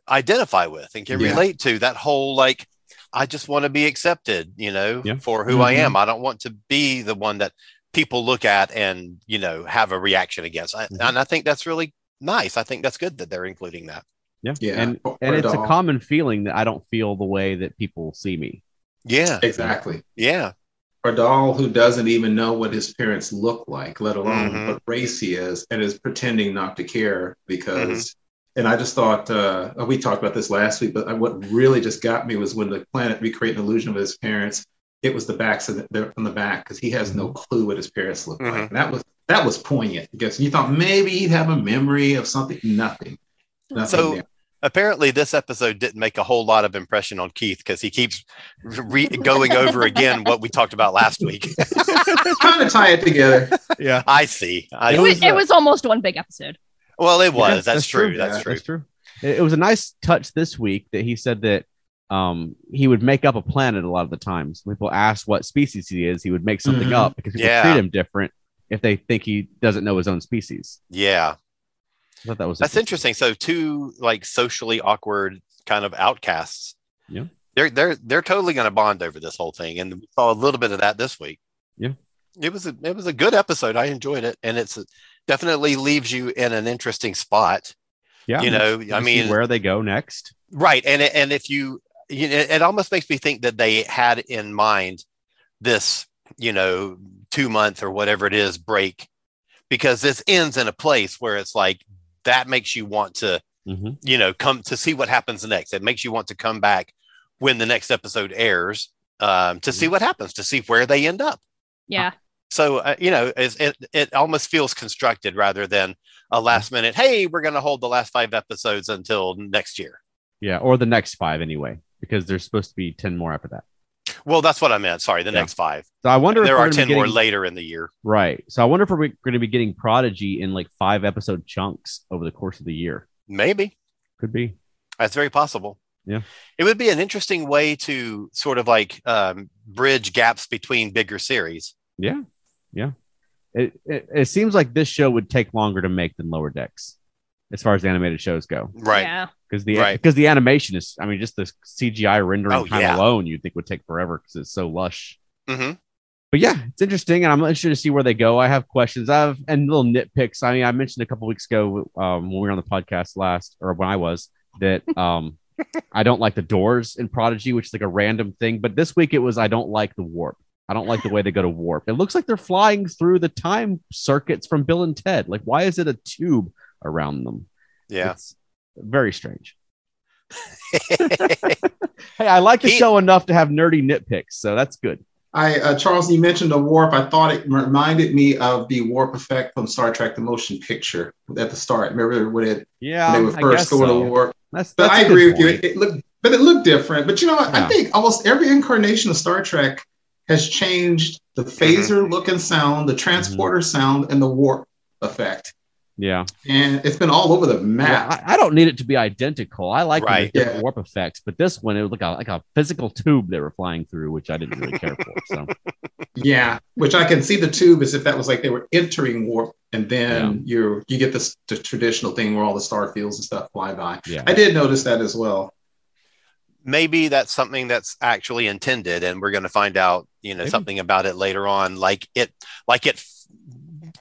identify with and can Yeah. relate to. That whole like, I just want to be accepted, you know, Yeah. for who I Mhm. am. I don't want to be the one that people look at and you know have a reaction against. I, Mhm. And I think that's really nice. I think that's good that they're including that. Yeah. Yeah. And Or- and or it's a common feeling that I don't feel the way that people see me. Yeah, exactly. yeah, a Dal who doesn't even know what his parents look like, let alone Mhm. what race he is, and is pretending not to care because. Mm-hmm. And I just thought uh, we talked about this last week, but what really just got me was when the planet recreated an illusion of his parents. It was the backs of the, they're on the back because he has no clue what his parents look like. And that was that was poignant because you thought maybe he'd have a memory of something. Nothing. Nothing So- there. Apparently this episode didn't make a whole lot of impression on Keith because he keeps re- going over again what we talked about last week. trying to tie it together. Yeah. I see. I, It It was, was, it uh, was almost one big episode. well, it was. Yeah, that's, that's true. true. That's Yeah, true. That's true. It, it was a nice touch this week that he said that um, he would make up a planet a lot of the times. When people ask what species he is, he would make something Mhm. up because people Yeah. treat him different if they think he doesn't know his own species. Yeah, I thought that was that's interesting. So two like socially awkward kind of outcasts. Yeah. they're they're they're totally going to bond over this whole thing, and we saw a little bit of that this week. Yeah. it was a it was a good episode. I enjoyed it, and it's definitely leaves you in an interesting spot. Yeah, you know, I mean, where they go next. right and it- and if you you know it almost makes me think that they had in mind this you know two month or whatever it is break because this ends in a place where it's like that makes you want to Mhm. you know come to see what happens next it makes you want to come back when the next episode airs um, to see what happens to see where they end up Yeah. so uh, you know it it almost feels constructed rather than a last minute hey we're going to hold the last five episodes until next year Yeah, or the next five anyway, because there's supposed to be ten more after that. Well, that's what I meant. Sorry, the Yeah. next five. So I wonder there if we're 10 be more later in the year. Right. So I wonder if we're going to be getting Prodigy in like five episode chunks over the course of the year. Maybe. Could be. That's very possible. Yeah. It would be an interesting way to sort of like um, bridge gaps between bigger series. Yeah. Yeah. It, it it seems like this show would take longer to make than Lower Decks, as far as animated shows go. Right. Yeah. Because the Right. because the animation is, I mean, just the CGI rendering Oh, time yeah. alone, you'd think would take forever because it's so lush. hmm But yeah, it's interesting, and I'm interested to see where they go. I have questions. I have and little nitpicks. I mean, I mentioned a couple weeks ago um, when we were on the podcast last, or when I was, that um, I don't like the doors in Prodigy, which is like a random thing. But this week it was I don't like the warp. I don't like the way they go to warp. It looks like they're flying through the time circuits from Bill and Ted. Like, why is it a tube around them? Yeah. It's very strange. Hey, I like the He- show enough to have nerdy nitpicks, so that's good. I uh, Charles, you mentioned the warp. I thought it reminded me of the warp effect from Star Trek: The Motion Picture at the start. Remember when it Yeah, when they were first going so. to warp? That's, But that's I a good agree with you. It, it looked, but it looked different. But you know what? Yeah. I think almost every incarnation of Star Trek has changed the phaser look and sound, the transporter sound, and the warp effect. Yeah, And it's been all over the Yeah, map. I, I don't need it to be identical. I like Right. the Yeah. warp effects, but this one it was like a like a physical tube they were flying through, which I didn't really care for. So Yeah, which I can see the tube as if that was like they were entering warp, and then you you get this the traditional thing where all the star fields and stuff fly by. yeah, I did notice that as well. maybe that's something that's actually intended and we're going to find out you know Maybe. something about it later on like it like it f-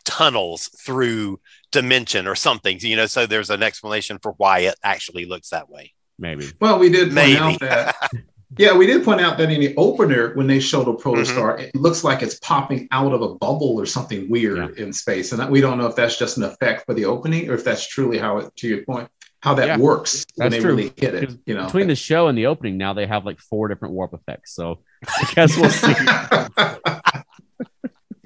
tunnels through dimension or something you know so there's an explanation for why it actually looks that way maybe. Well, we did point maybe out that yeah, we did point out that in the opener when they showed a protostar, mm-hmm. it looks like it's popping out of a bubble or something weird in space, and that, we don't know if that's just an effect for the opening or if that's truly how it. To your point, how that Yeah, works when they true. really hit it. You know, Between the show and the opening, now they have like four different warp effects. So I guess we'll see.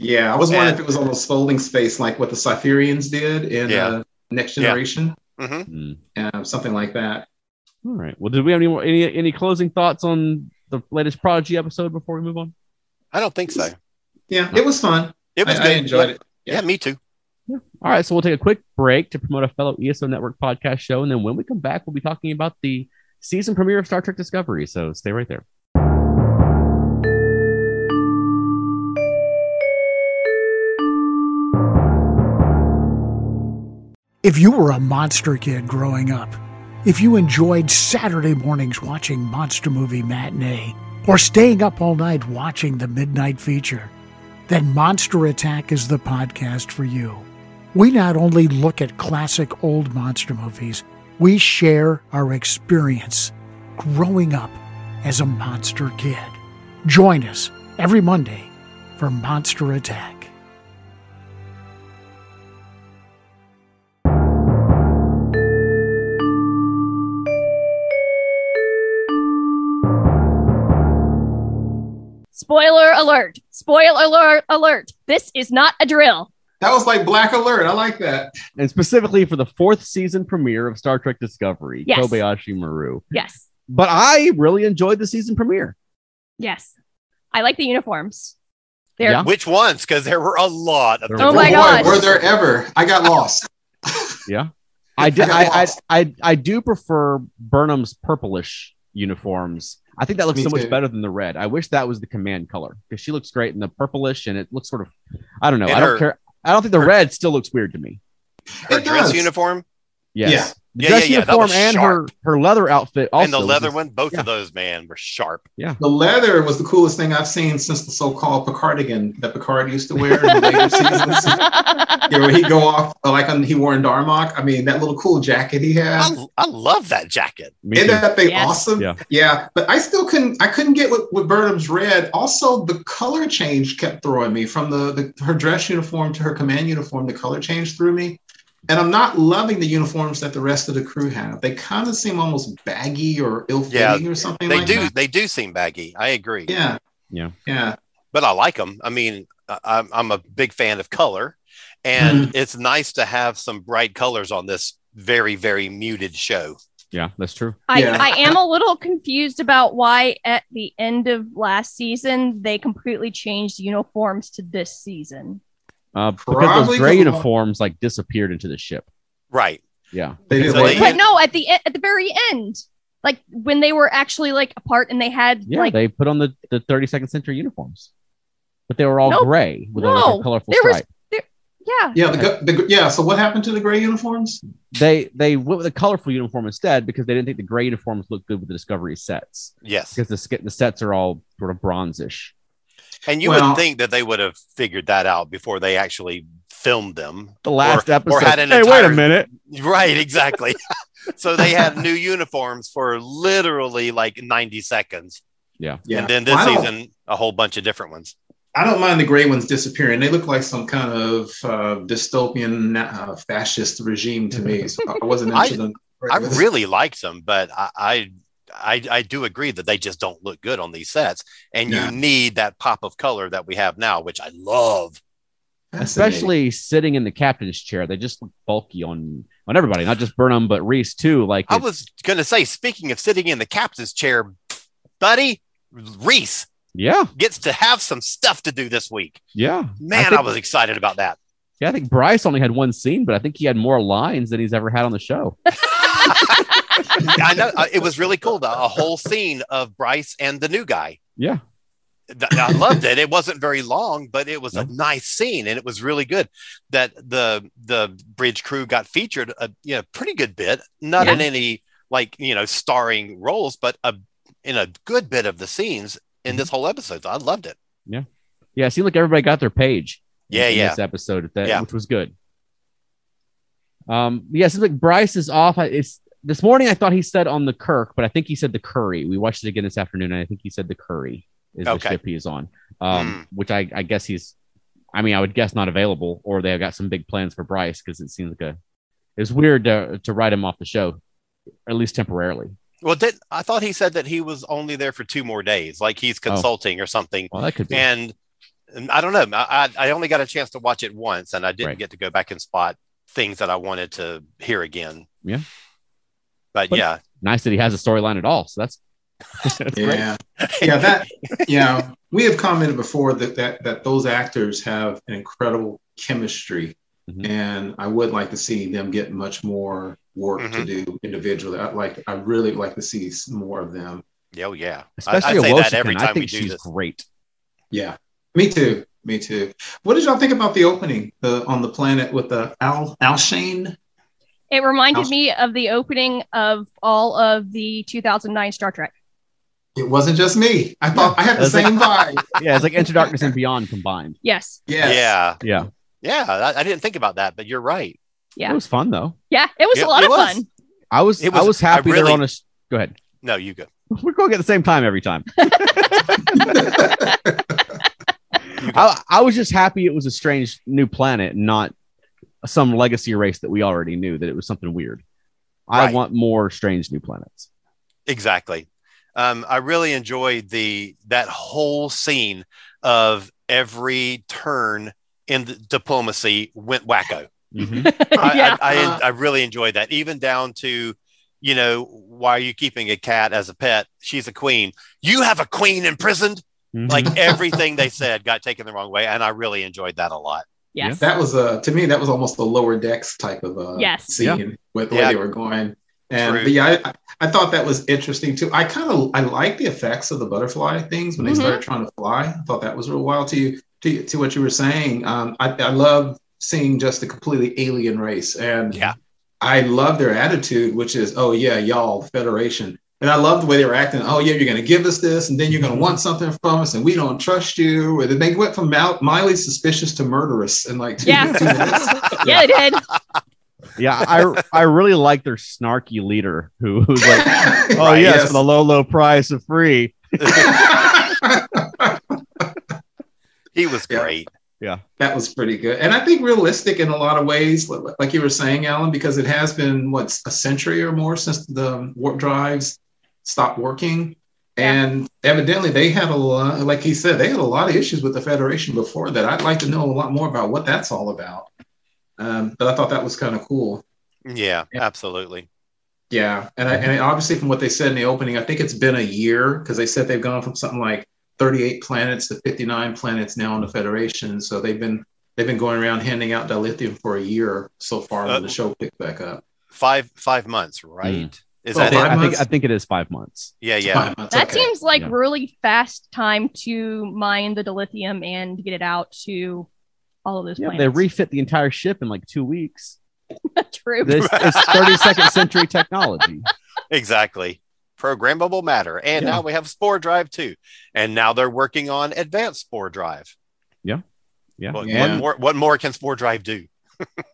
yeah, I was wondering And- if it was almost folding space like what the Cytherians did in Yeah. uh, Next Yeah. Generation, hmm uh, something like that. All right. Well, did we have any more any any closing thoughts on the latest Prodigy episode before we move on? i don't think so Yeah, it was fun. it was I, I enjoyed yeah. it. yeah me too Yeah. All right, so we'll take a quick break to promote a fellow ESO Network podcast show, and then when we come back, we'll be talking about the season premiere of Star Trek Discovery. So stay right there. If you were a monster kid growing up, if you enjoyed Saturday mornings watching Monster Movie Matinee, or staying up all night watching the midnight feature, then Monster Attack is the podcast for you. We not only look at classic old monster movies, we share our experience growing up as a monster kid. Join us every Monday for Monster Attack. Spoiler alert! Spoiler alert! Alert! This is not a drill. That was like Black Alert. I like that. And specifically for the fourth season premiere of Star Trek Discovery, Yes. Kobayashi Maru. Yes, But I really enjoyed the season premiere. yes. I like the uniforms. They're Yeah. which ones because there were a lot of them. Oh my god. Were there ever? I got lost. Yeah. I did. got I, I. I, I do prefer Burnham's purplish uniforms. I think that looks Me so much too. better than the red. I wish that was the command color because she looks great in the purplish and it looks sort of, I don't know. And I don't her- care. I don't think the her- red still looks weird to me. her It dress does. uniform Yes. Yeah. The Yeah, dress yeah, yeah, that uniform was and sharp. her, her leather outfit also. and the leather just- one both yeah. of those man were sharp Yeah. The leather was the coolest thing I've seen since the so-called Picardigan that Picard used to wear in the later seasons. You know, he'd go off like on, he wore in Darmok. I mean, that little cool jacket he had. I, I love that jacket Me Isn't too. that thing Yes. awesome? Yeah. Yeah, but I still couldn't. I couldn't get with, with Burnham's red. Also, the color change kept throwing me from the, the her dress uniform to her command uniform. The color change threw me, and I'm not loving the uniforms that the rest of the crew have. They kind of seem almost baggy or ill-fitting or something they like do that. they do seem baggy i agree Yeah, Yeah. yeah. but i like them i mean I- I'm, I'm a big fan of color and Hmm. it's nice to have some bright colors on this very very muted show Yeah, that's true. I, Yeah. I am a little confused about why at the end of last season they completely changed uniforms to this season. Uh, because Probably those gray 'cause of- uniforms like disappeared into the ship. right Yeah. They Because they- But no, at the at the very end, like when they were actually like apart and they had Yeah, like they put on the, the 32nd century uniforms, but they were all Nope. gray with a, No, like a colorful there was- stripe. yeah. Yeah, the, gu- the, yeah. So what happened to the gray uniforms? They they went with a colorful uniform instead because they didn't think the gray uniforms looked good with the Discovery sets yes because the sk- the sets are all sort of bronzish. And you Well- would think that they would have figured that out before they actually filmed them The last Or- or episode. had an hey, wait a minute. right exactly so they had new uniforms for literally like 90 seconds Yeah. yeah. and then this Wow. season a whole bunch of different ones I don't mind the gray ones disappearing. They look like some kind of uh, dystopian uh, fascist regime to me. So I wasn't I- into them. I really liked them, but I, I I I do agree that they just don't look good on these sets, and Yeah. you need that pop of color that we have now, which I love. Especially sitting in the captain's chair. They just look bulky on on everybody, not just Burnham, but Rhys too. Like I was gonna say, speaking of sitting in the captain's chair, buddy, Rhys yeah, gets to have some stuff to do this week. yeah, Man, I, think- was excited about that. yeah. I think Bryce only had one scene, but I think he had more lines than he's ever had on the show. I know uh, it was really cool. The, a whole scene of Bryce and the new guy. Yeah, I loved it. It wasn't very long, but it was a nice scene, and it was really good. That the the bridge crew got featured a you know pretty good bit, not in any like you know starring roles, but a in a good bit of the scenes in this whole episode. So I loved it. yeah. Yeah. It seemed like everybody got their page. Yeah, in yeah. This episode, that Yeah. which was good. Um, yeah, it seems like Bryce is off. It's this morning. I thought he said on the Kirk, but I think he said the Curry. We watched it again this afternoon, and I think he said the Curry is Okay. the ship he is on. Um, which I, I guess he's. I mean, I would guess not available, or they've got some big plans for Bryce because it seems like a. It's weird to to write him off the show, at least temporarily. Well, did I thought he said that he was only there for two more days, like he's consulting or something. Well, that could be. and, and I don't know. I, I I only got a chance to watch it once, and I didn't Right. get to go back and spot things that I wanted to hear again. Yeah. But, But- yeah, nice that he has a storyline at all. So that's. that's great. yeah, yeah. That yeah. We have commented before that that that those actors have an incredible chemistry, Mhm. and I would like to see them get much more work to Mhm. do individually. I like. I really like to see more of them. yeah, oh, yeah. I- Especially I, say that Washington. every I time we think do she's this. great. Yeah, me too. Me too. What did y'all think about the opening the, on the planet with the Al Alshain? It reminded House- me of the opening of all of the 2009 Star Trek. It wasn't just me. I thought I had the That's like- same vibe. Yeah, it's like Into Darkness and Beyond combined. Yes. Yes. Yeah, Yeah, yeah. I, I didn't think about that, but you're right. Yeah. it was fun though. Yeah. It was Yeah, a lot of was. fun. I was, It I was- was happy I they're really- on a. s- Go ahead. No, you go. We're going at the same time every time. I, I was just happy it was a strange new planet, not some legacy race that we already knew. That it was something weird. I want more strange new planets. Exactly. Um, I really enjoyed the that whole scene of every turn in the diplomacy went wacko. I, yeah. I, I, I really enjoyed that, even down to, you know, why are you keeping a cat as a pet? She's a queen. You have a queen imprisoned. Mhm. Like everything they said got taken the wrong way, and I really enjoyed that a lot. Yes. That was a to me that was almost a lower decks type of uh, Yes. scene with the Yeah. way they were going. And True. yeah, I, I thought that was interesting too. I kind of I like the effects of the butterfly things when they Mhm. started trying to fly. I thought that was real wild to you to, to what you were saying. Um, I, I love seeing just a completely alien race, and Yeah. I love their attitude, which is oh yeah, y'all Federation. And I love the way they were acting. Oh yeah, you're going to give us this, and then you're going to mm-hmm. want something from us, and we don't trust you. And then they went from Mal- mildly suspicious to murderous in like two, Yeah. two minutes. yeah, they did. yeah, I I really like their snarky leader who who's like, oh Right, yes, yes. for the low low price of free. He was great. Yeah. great. that was pretty good. And I think realistic in a lot of ways, like you were saying, Alan, because it has been what's a century or more since the warp drives stopped working. Yeah. And evidently they had a lot, like he said, they had a lot of issues with the Federation before that. I'd like to know a lot more about what that's all about. Um, but I thought that was kind of cool. Yeah, Yeah. absolutely. Yeah, and I, and obviously from what they said in the opening, I think it's been a year because they said they've gone from something like 38 planets to 59 planets now in the Federation. So they've been they've been going around handing out dilithium for a year so far Uh, when the show picked back up. Five five months, right? Is Oh, that I it? five think? I think it is five months. Yeah, yeah. Fine, that's That okay. seems like Yeah. really fast time to mine the dilithium and get it out to all of those Yeah, they refit the entire ship in like two weeks. True. This is 32nd century technology. Exactly. Programmable matter. And Yeah. now we have Spore Drive too. And now they're working on Advanced Spore Drive. Yeah, What, Yeah. what more what more can Spore Drive do?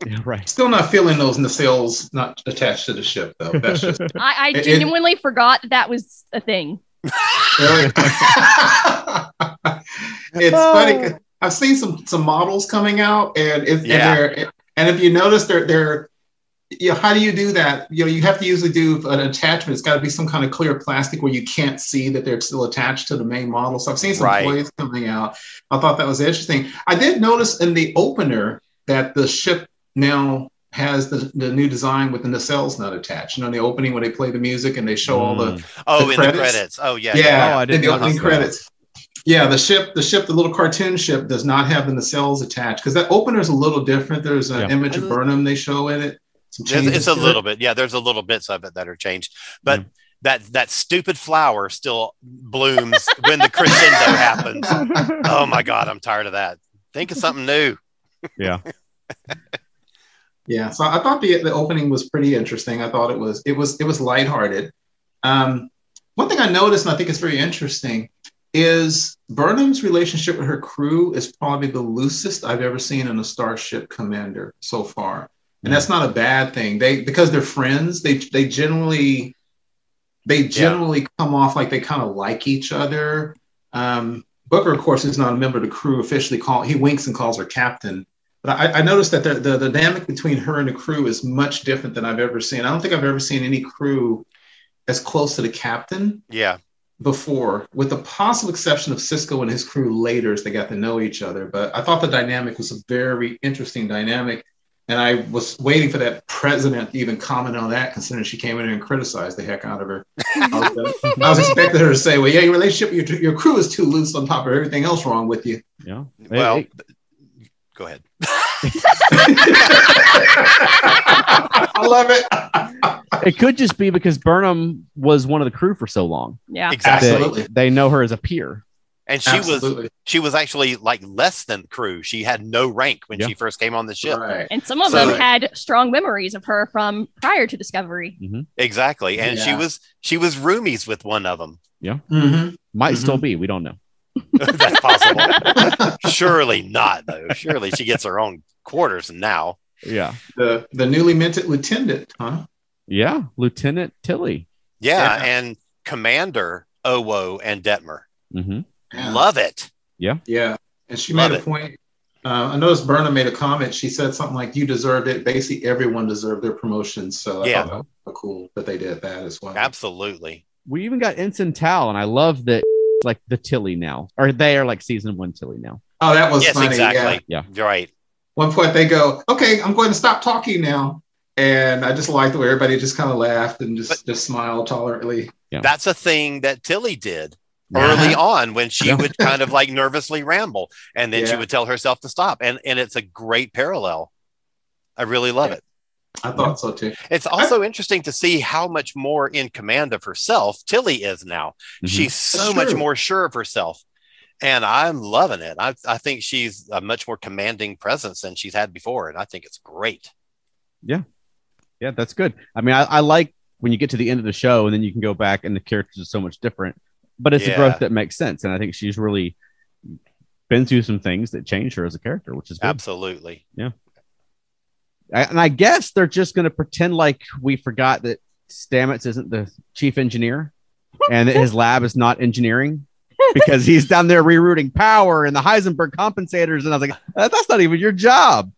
Yeah, right. Still not feeling those nacelles not attached to the ship though. That's just I, I It- it- genuinely forgot that, that was a thing. Really? it's oh. funny. I've seen some some models coming out, and if Yeah. and, and if you notice, they're they're you know, how do you do that? You know, you have to usually do an attachment. It's got to be some kind of clear plastic where you can't see that they're still attached to the main model. So I've seen some Right. toys coming out. I thought that was interesting. I did notice in the opener that the ship now has the, the new design with the nacelles not attached. You know, in the opening when they play the music and they show all the mm. Oh, The in credits? the credits. Oh, yeah. yeah, Oh, I in didn't the opening that. credits. Yeah, the ship, the ship, the little cartoon ship does not have the nacelles attached because that opener is a little different. There's an Yeah. image of Burnham they show in it. Some It's, it's a to it. little bit. Yeah, there's a little bits of it that are changed, mm. but that that stupid flower still blooms when the crescendo happens. Oh my god, I'm tired of that. Think of something new. Yeah. Yeah, so I thought the the opening was pretty interesting. I thought it was it was it was lighthearted. Um, one thing I noticed, and I think it's very interesting, is Burnham's relationship with her crew is probably the loosest I've ever seen in a Starship Commander so far, and that's not a bad thing. They because they're friends, they they generally they generally come off like they kind of like each other. Um, Booker, of course, is not a member of the crew officially. Call he winks and calls her captain. But I, I noticed that the, the, the dynamic between her and the crew is much different than I've ever seen. I don't think I've ever seen any crew as close to the captain Yeah, before, with the possible exception of Sisko and his crew later as they got to know each other. But I thought the dynamic was a very interesting dynamic. And I was waiting for that president to even comment on that, considering she came in here and criticized the heck out of her. I was, uh, I was expecting her to say, well, yeah, your relationship, your, your crew is too loose on top of everything else wrong with you. Yeah. Well, Hey, go ahead. I love it. it could just be because Burnham was one of the crew for so long. Yeah. Exactly. that They know her as a peer. And she was she was actually like less than crew. She had no rank when Yeah. she first came on the ship. Right. And some of So- them had strong memories of her from prior to Discovery. Exactly. And she was she was roomies with one of them. Mhm. Might Mhm. still be. We don't know. That's possible. Surely not though. Surely she gets her own quarters now. Yeah. the the newly minted lieutenant, huh? Yeah. Lieutenant Tilly. Yeah, Yeah. and Commander Owo and Detmer. Hmm Love it. Yeah, Yeah. and she Love made a it. point. Uh, I noticed Burnham made a comment. She said something like, "You deserved it." Basically, everyone deserved their promotion. So I Yeah. thought that was cool that they did that as well. Absolutely. We even got Ensign Tal, and I love that like the Tilly now. Or they are like season one Tilly now. Oh, that was yes, funny. exactly. Yeah. You're right. One point they go, "Okay, I'm going to stop talking now," and I just liked the way everybody just kind of laughed and just But- just smiled tolerantly. Yeah. That's a thing that Tilly did. Early on when she would kind of like nervously ramble and then she would tell herself to stop. And and it's a great parallel. I really love it. I thought so too. It's also interesting to see how much more in command of herself Tilly is now. Mhm. She's so much more sure of herself. And I'm loving it. I, I think she's a much more commanding presence than she's had before. And I think it's great. Yeah. Yeah, that's good. I mean, I, I like when you get to the end of the show and then you can go back and the characters are so much different. But it's a growth that makes sense, and I think she's really been through some things that changed her as a character, which is good. Absolutely. I, and I guess they're just going to pretend like we forgot that Stamets isn't the chief engineer and that his lab is not engineering because he's down there rerouting power and the Heisenberg compensators. And I was like, "Uh, that's not even your job.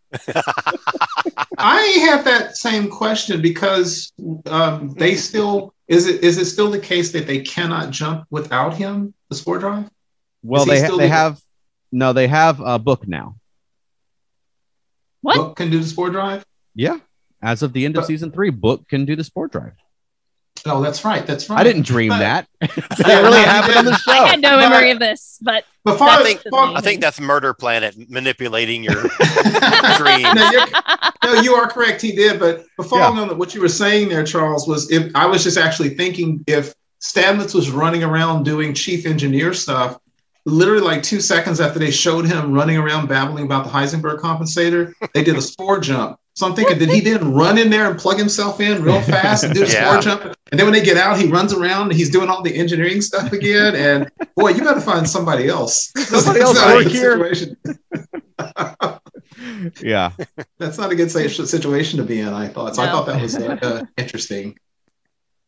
I have that same question because um, they still is it is it still the case that they cannot jump without him the spore drive? Well, they, still they the- have, no, they have a book now. What? Book can do the spore drive. Yeah. As of the end of But- season three, book can do the spore drive. Oh, that's right. That's right. I didn't dream But- that. Yeah, It really happened on the show. I had no But- memory of this, but But far I think- far- I think that's Murder Planet manipulating your dreams. no, you're, no, you are correct. He did, but but following on what you were saying there, Charles, was if I was just actually thinking if Stamets was running around doing chief engineer stuff, literally like two seconds after they showed him running around babbling about the Heisenberg compensator, they did a spore jump. So I'm thinking, did he then run in there and plug himself in real fast and do the Yeah. spore jump? And then when they get out, he runs around and he's doing all the engineering stuff again. And boy, you got to find somebody else. Somebody else That's not a work here. situation. Yeah. That's not a good situation to be in. I thought. So I thought that was uh, uh, interesting.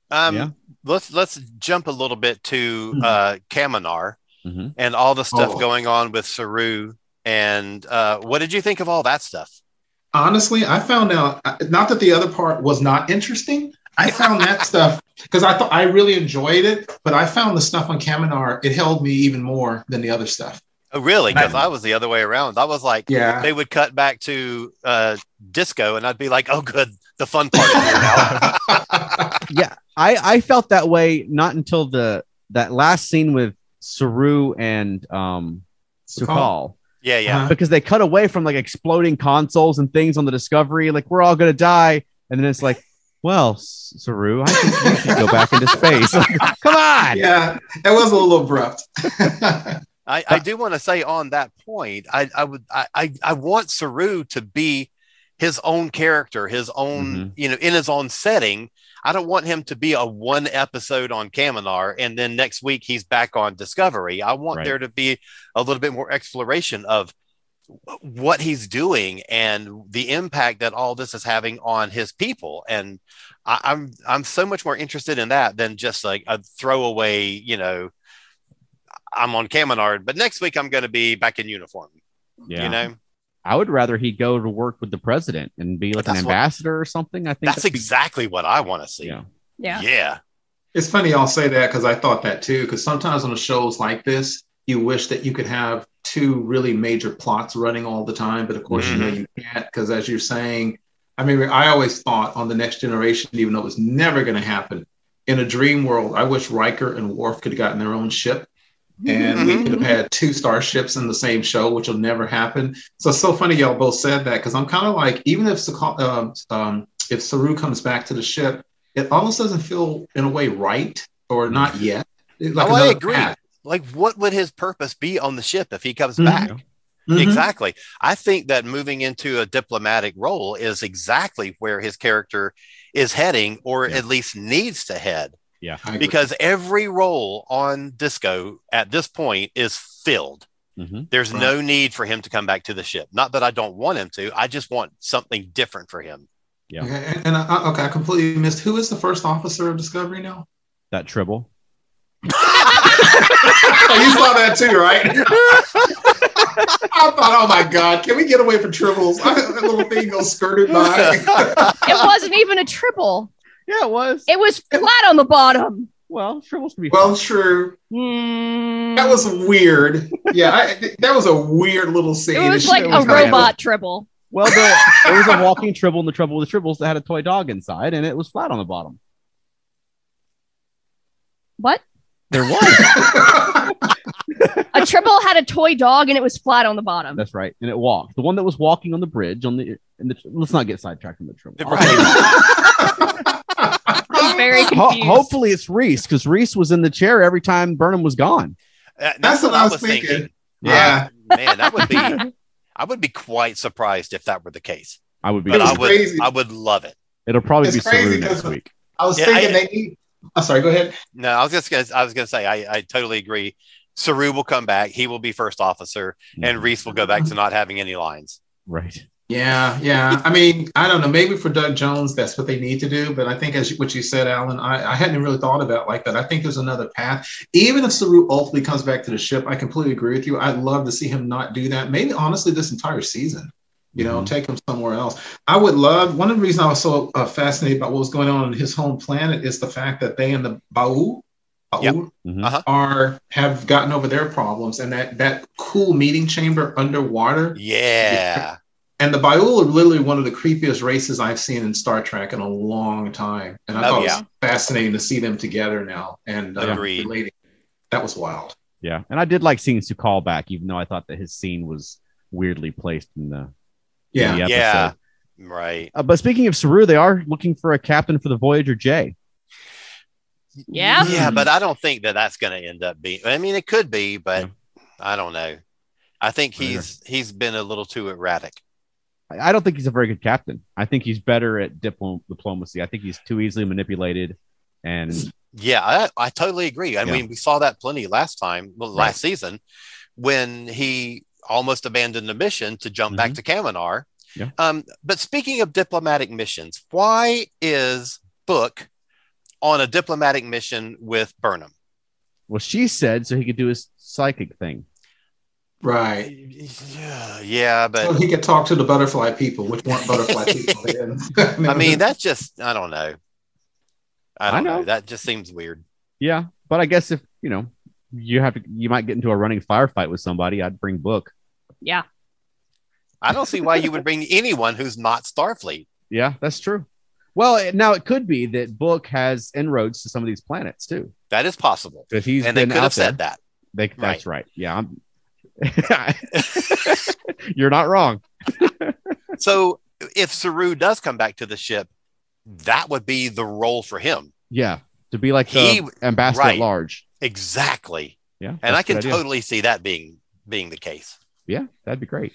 Um, Yeah. let's let's jump a little bit to Hmm. uh, Kaminar hmm and all the stuff Oh. going on with Saru. And uh, what did you think of all that stuff? Honestly, I found out not that the other part was not interesting. I found that stuff because I thought I really enjoyed it, but I found the stuff on Kaminar, it held me even more than the other stuff. Oh, really? Because I- I was the other way around. I was like, Yeah. they would cut back to uh, disco, and I'd be like, oh, good, the fun part is here now. Yeah, I I felt that way not until the that last scene with Saru and um Su'Kal yeah, yeah. Uh-huh. because they cut away from like exploding consoles and things on the Discovery, like we're all gonna die, and then it's like, well, S- Saru, I think you should go back into space. Come on. yeah, it was a little abrupt. I, I do want to say on that point, I, I would I, I, I want Saru to be his own character, his own, Mhm. you know, in his own setting. I don't want him to be a one episode on Kaminar and then next week he's back on Discovery. I want Right. there to be a little bit more exploration of what he's doing and the impact that all this is having on his people. And I, I'm I'm so much more interested in that than just like a throwaway, you know, I'm on Kaminar, but next week I'm going to be back in uniform. Yeah. You know, I would rather he go to work with the president and be like an That's what- ambassador or something. I think that's that'd be- exactly what I want to see. Yeah. Yeah. yeah. It's funny y'all say that because I thought that too. Because sometimes on the shows like this, you wish that you could have two really major plots running all the time, but of course you know mm-hmm. you can't because as you're saying, I mean, I always thought on the next generation, even though it was never going to happen, in a dream world, I wish Riker and Worf could have gotten their own ship. And we could have had two starships in the same show, which will never happen. So it's so funny y'all both said that because I'm kind of like, even if Saka- um, um, if Saru comes back to the ship, it almost doesn't feel in a way right or not yet. Like Oh, I agree. path. Like, what would his purpose be on the ship if he comes Mhm. back? Mhm. Exactly. I think that moving into a diplomatic role is exactly where his character is heading, or Yeah. at least needs to head, Yeah. Because every role on Disco at this point is filled. Mhm. There's Right. no need for him to come back to the ship. Not that I don't want him to. I just want something different for him. Yeah. Okay, and, and I, okay, I completely missed. Who is the first officer of Discovery now? That Tribble. oh, you saw that too, right? I thought, oh my God, can we get away from tribbles? that little thing goes skirted by. It wasn't even a Tribble. Yeah, it was. It was flat on the bottom. well, Tribbles could be. well, true. Hmm. That was weird. Yeah, I, that was a weird little scene. It was It like should- a was kinda- robot Tribble. well, there, there was a walking Tribble in the Trouble with the Tribbles that had a toy dog inside, and it was flat on the bottom. What? There was. A Tribble had a toy dog and it was flat on the bottom. That's right, and it walked. The one that was walking on the bridge on the. In the let's not get sidetracked from the Tribble. Right. I'm very Ho- hopefully it's Rhys because Rhys was in the chair every time Burnham was gone. Uh, That's what I was thinking. Yeah. Man, that would be. I would be quite surprised if that were the case. I would be. But I would. crazy. I would love it. It'll probably It's be crazy Saru next 'cause- week. I was Yeah, thinking I- they need. I'm sorry, go ahead. No, I was just gonna. I was gonna say. I, I totally agree. Saru will come back. He will be first officer, and Mhm. Rhys will go back to not having any lines. right. Yeah, yeah. I mean, I don't know. Maybe for Doug Jones, that's what they need to do. But I think, as you- what you said, Alan, I, I hadn't really thought about it like that. I think there's another path. Even if Saru ultimately comes back to the ship, I completely agree with you. I'd love to see him not do that. Maybe honestly, this entire season. You know, Mhm. take him somewhere else. I would love. One of the reasons I was so uh, fascinated about what was going on in his home planet is the fact that they and the Baul, Baul Yep. Mhm. Uh-huh. are have gotten over their problems, and that that cool meeting chamber underwater Yeah. and the Baul are literally one of the creepiest races I've seen in Star Trek in a long time. And I Oh, thought it was fascinating to see them together now and uh, relating. That was wild. Yeah, and I did like seeing Su'Kal back, even though I thought that his scene was weirdly placed in the, Yeah. in the. Yeah. Right. Uh, but speaking of Saru, they are looking for a captain for the Voyager J. Yeah? Yeah, but I don't think that that's going to end up being. I mean, it could be, but Yeah. I don't know. I think Either. he's he's been a little too erratic. I I don't think he's a very good captain. I think he's better at diplo- diplomacy. I think he's too easily manipulated, and Yeah, I, I totally agree. I Yeah. mean, we saw that plenty last time, well, Right. last season, when he almost abandoned the mission to jump back Mhm. to Kaminar. Yeah. Um, but speaking of diplomatic missions, why is Book on a diplomatic mission with Burnham. Well, she said so he could do his psychic thing. Right. Yeah, yeah, but So he could talk to the butterfly people, which weren't butterfly people. then. I mean, that's just I don't know. I I don't know. know. That just seems weird. Yeah, but I guess if you know you have to, you might get into a running firefight with somebody. I'd bring Book. Yeah. I don't see why you would bring anyone who's not Starfleet. Yeah, that's true. Well, now it could be that Book has inroads to some of these planets too. That is possible. If he's and they could out have said that. They, That's right. Yeah, I'm, you're not wrong. So if Saru does come back to the ship, that would be the role for him. Yeah, to be like the He- ambassador right. at large. Exactly. Yeah, And I can idea. totally see that being being the case. Yeah, that'd be great.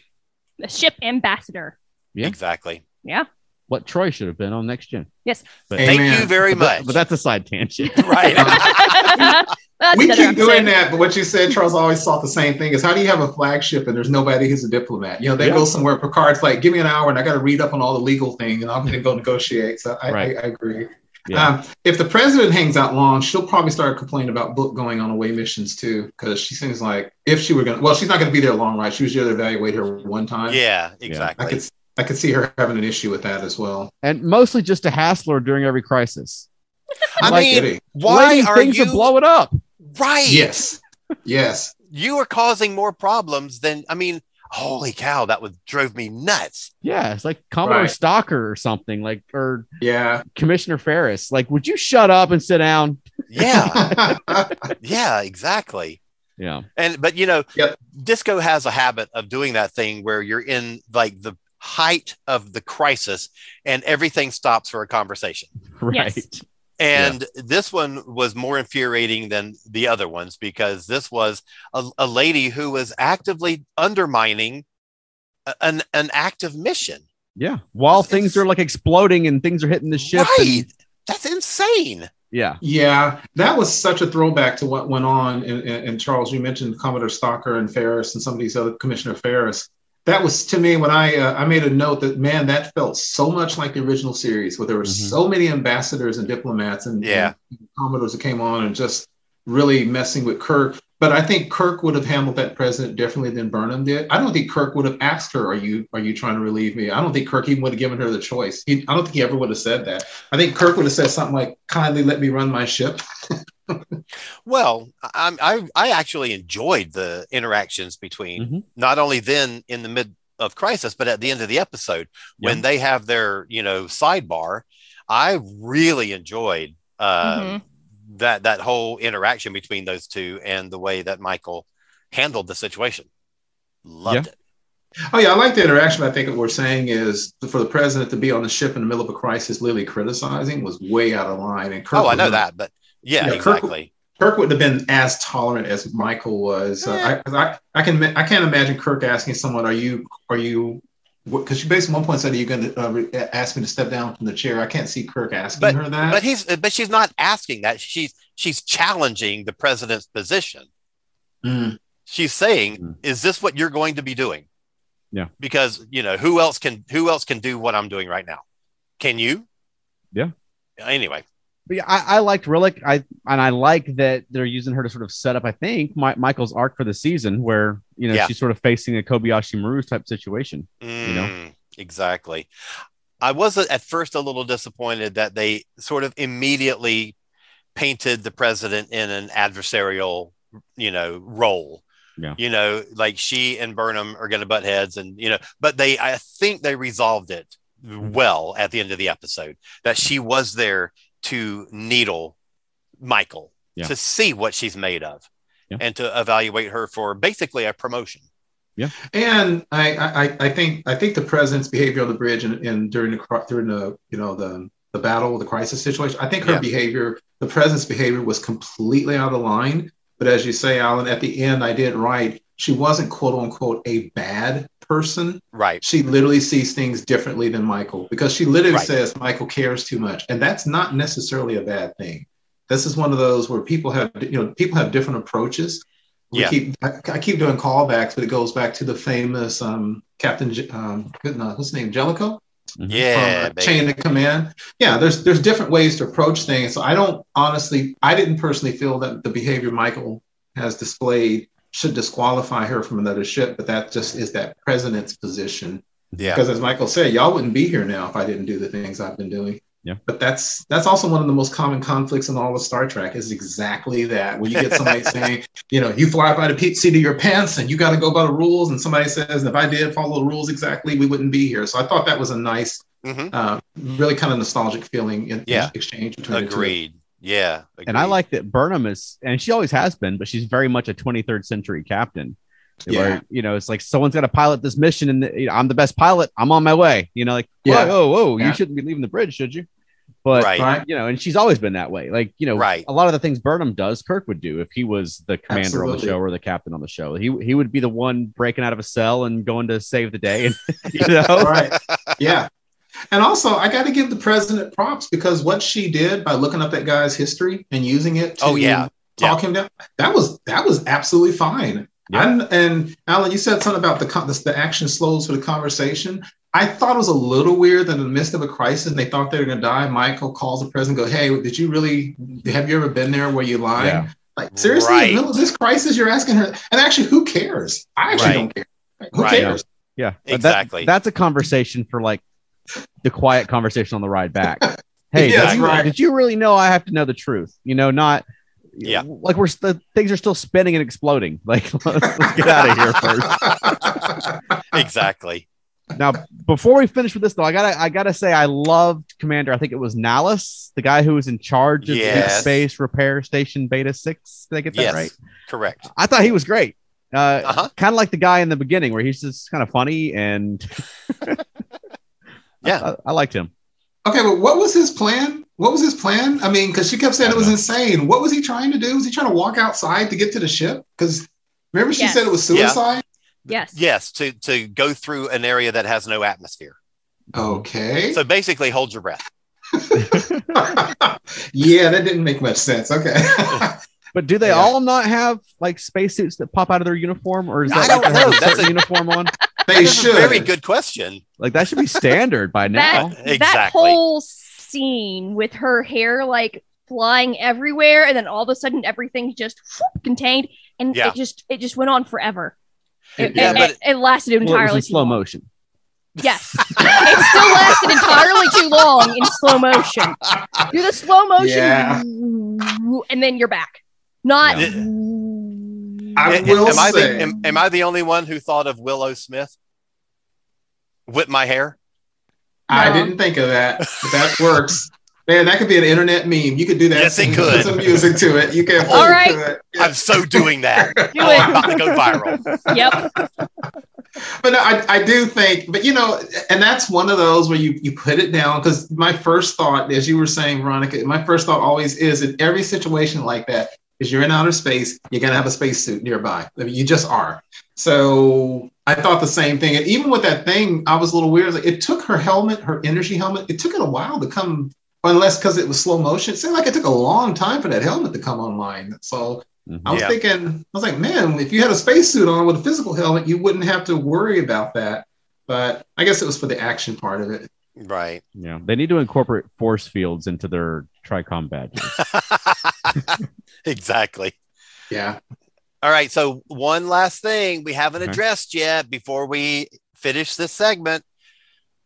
The ship ambassador. Yeah. Exactly. Yeah. What Troy should have been on next gen. Yes. But, Thank you very but, much. but that's a side tangent. right. That's we keep doing that, but what you said, Charles, always thought the same thing: is how do you have a flagship and there's nobody who's a diplomat? You know, they Yeah. go somewhere. Picard's like, "Give me an hour, and I got to read up on all the legal thing, and I'm going to go negotiate." So I, Right. I, I agree. Yeah. Um, if the president hangs out long, she'll probably start complaining about Book going on away missions too, because she seems like if she were going, to well, she's not going to be there long, right? She was there to evaluate her one time. yeah, I exactly. could I could see her having an issue with that as well. and mostly just a hassle her during every crisis. I Like- mean, why Lady, are things you are blowing up? right? Yes, yes. You are causing more problems than I mean, holy cow, that was drove me nuts. Yeah, it's like Commodore Right. Stocker or something, like or Yeah. Commissioner Ferris. Like, would you shut up and sit down? Yeah, yeah, exactly. Yeah, And but you know, Yep. disco has a habit of doing that thing where you're in like the height of the crisis and everything stops for a conversation. right. Yes. And this one was more infuriating than the other ones because this was a, a lady who was actively undermining an, an active mission. Yeah, while It's- things are like exploding and things are hitting the ship. and- That's insane. yeah, Yeah, that was such a throwback to what went on. And, and, and Charles, you mentioned Commodore Stocker and Ferris and some of these other Commissioner Ferris. That was to me when I uh, I made a note that man that felt so much like the original series where there were Mhm. so many ambassadors and diplomats and, Yeah. and commodores that came on and just really messing with Kirk. But I think Kirk would have handled that president differently than Burnham did. I don't think Kirk would have asked her, "Are you are you trying to relieve me?" I don't think Kirk even would have given her the choice. He, I don't think he ever would have said that. I think Kirk would have said something like, "Kindly let me run my ship." Well, I, I, I actually enjoyed the interactions between Mhm. not only then in the mid of crisis, but at the end of the episode when they have their, you know, sidebar. I really enjoyed uh, Mhm. that that whole interaction between those two and the way that Michael handled the situation. Loved Yeah. it. Oh yeah, I like the interaction. I think what we're saying is for the president to be on the ship in the middle of a crisis, literally criticizing, was way out of line. And Kirk oh, I know that, but yeah, Yeah, Kirk- exactly. Kirk wouldn't have been as tolerant as Michael was. Uh, I, 'cause I, I can, I can't imagine Kirk asking someone, "Are you, are you?" Because she basically at one point said, "Are you going to uh, re- ask me to step down from the chair?" I can't see Kirk asking her that. But he's but she's not asking that. She's she's challenging the president's position. Mm. She's saying, Mm. "Is this what you're going to be doing?" Yeah. Because you know who else can who else can do what I'm doing right now? Can you? Yeah. Anyway, But yeah, I, I liked Rillak. I and I like that they're using her to sort of set up. I think Mi- Michael's arc for the season, where you know Yeah. she's sort of facing a Kobayashi Maru type situation. You know? Mm, exactly. I was at first a little disappointed that they sort of immediately painted the president in an adversarial, you know, role. Yeah. You know, like she and Burnham are going to butt heads, and you know, but they, I think they resolved it well at the end of the episode that she was there to needle Michael Yeah. to see what she's made of, Yeah. and to evaluate her for basically a promotion. Yeah. And I, I, I think, I think the president's behavior on the bridge and, and during the during the, you know, the the battle, the crisis situation, I think her Yeah. behavior, the president's behavior, was completely out of line. But as you say, Alan, at the end, I did right. She wasn't quote unquote a bad person. Right. She literally sees things differently than Michael because she literally Right. says Michael cares too much, and that's not necessarily a bad thing. This is one of those where people have, you know, people have different approaches. We Yeah. keep, I, I keep doing callbacks, but it goes back to the famous um, Captain, um, good- what's his name, Jellicoe? Yeah, from a baby. chain of command. Yeah, there's there's different ways to approach things. So I don't honestly, I didn't personally feel that the behavior Michael has displayed should disqualify her from another ship, but that just is that president's position. yeah. Because as Michael said, y'all wouldn't be here now if I didn't do the things I've been doing. Yeah. But that's that's also one of the most common conflicts in all of Star Trek is exactly that. When you get somebody saying, you know, you fly by the seat of your pants and you got to go by the rules, and somebody says, if I did follow the rules exactly, we wouldn't be here. So I thought that was a nice, Mhm. uh, really kind of nostalgic feeling in, Yeah. exchange between the two. Agreed. Yeah. And I like that Burnham is, and she always has been, but she's very much a 23rd century captain. Yeah. Where, you know, it's like someone's got to pilot this mission, and you know, I'm the best pilot. I'm on my way. You know, like, Yeah. whoa, whoa, whoa, Yeah. you shouldn't be leaving the bridge, should you? But Right. Right. you know, and she's always been that way. Like, you know, Right. a lot of the things Burnham does, Kirk would do if he was the commander on the show or the captain on the show. He he would be the one breaking out of a cell and going to save the day, and you know, right. Yeah. And also, I got to give the president props because what she did by looking up that guy's history and using it to Oh, yeah. talk him down, that was that was absolutely fine. Yeah. And, and Alan, you said something about the con- the, the action slows for the conversation. I thought it was a little weird that in the midst of a crisis, they thought they were going to die. Michael calls the president, and go, "Hey, did you really? Have you ever been there where you lying? Yeah. Like seriously, Right. in the middle of this crisis, you're asking her. And actually, who cares? I actually Right. don't care. Like, who Right. cares? Yeah, but that- Exactly. that's a conversation for like the quiet conversation on the ride back. Hey, Yes, did, you, right. did you really know I have to know the truth? You know, not Yeah. like we're the things are still spinning and exploding. Like let's, let's get out of here first. exactly. Now, before we finish with this though, I gotta I gotta say I loved Commander. I think it was Nallus, the guy who was in charge of Deep Space Repair Station Beta Six. Did I get that Yes. right? Correct. I thought he was great. Uh, Uh-huh. kind of like the guy in the beginning where he's just kind of funny and Yeah. I, I liked him. Okay, but what was his plan? What was his plan? I mean, because she kept saying it was know. insane. What was he trying to do? Was he trying to walk outside to get to the ship? Because remember she Yes. said it was Yeah. suicide? Yes. Yes. To to go through an area that has no atmosphere. Okay. So basically, hold your breath. yeah, that didn't make much sense. Okay. But do they Yeah. all not have like spacesuits that pop out of their uniform, or is I that don't like know. a That's certain a- uniform on? They That's should. a very good question. Like that should be standard by now. That, that Exactly. whole scene with her hair like flying everywhere, and then all of a sudden everything's just whoop, contained, and Yeah. it just it just went on forever. It, Yeah, it- but- it, it lasted Well, it was entirely in slow long. motion. Yes, it still lasted entirely too long in slow motion. Do the slow motion, Yeah. and then you're back. Not. I Am- will am, I the, am, am I the only one who thought of Willow Smith? Whip my hair. I No. didn't think of that. But that works. Man, that could be an internet meme. You could do that. Yes, it could. Put some music to it. You can. put All it right. to it. Yeah. I'm so doing that. Do Oh, I'm about to go viral. Yep. but no, I, I do think, but you know, and that's one of those where you you put it down because my first thought, as you were saying, Veronica, my first thought always is in every situation like that is you're in outer space, you're gonna have a spacesuit nearby. I mean, you just are. So I thought the same thing, and even with that thing, I was a little weird. Like, it took her helmet, her energy helmet, it took it a while to come. Unless because it was slow motion, it seemed like it took a long time for that helmet to come online. So Mhm. I was Yeah. thinking, I was like, man, if you had a spacesuit on with a physical helmet, you wouldn't have to worry about that. But I guess it was for the action part of it. Right. Yeah, they need to incorporate force fields into their Tricom badges. exactly. Yeah. All right. So one last thing we haven't Okay. addressed yet before we finish this segment.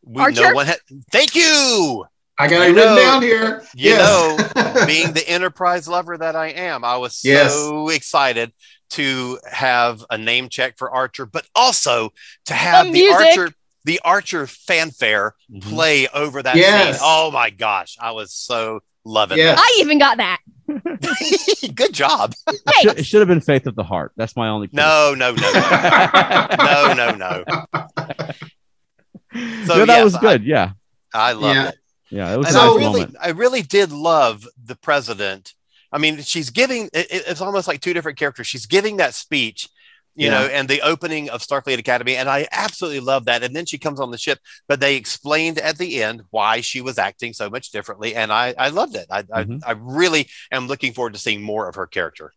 We Archer? no one had thank you. I got You it written know- down here. You Yes. know, being the enterprise lover that I am, I was Yes. so excited to have a name check for Archer, but also to have the, music. Archer the Archer fanfare Mhm. play over that Yes. scene. Oh my gosh, I was so loving Yes. I even got that. that. Good job. Should, it should have been Faith of the Heart. That's my only. No, no, no, no, no, no, no. So, no, that yes, was I- good. yeah, I love Yeah. it. yeah, it was and a So- nice I really, moment. I really did love the president. I mean, she's giving. It, it- it's almost like two different characters. She's giving that speech, you Yeah. know, and the opening of Starfleet Academy, and I absolutely love that. And then she comes on the ship, but they explained at the end why she was acting so much differently, and I, I loved it. I, Mhm. I, I really am looking forward to seeing more of her character.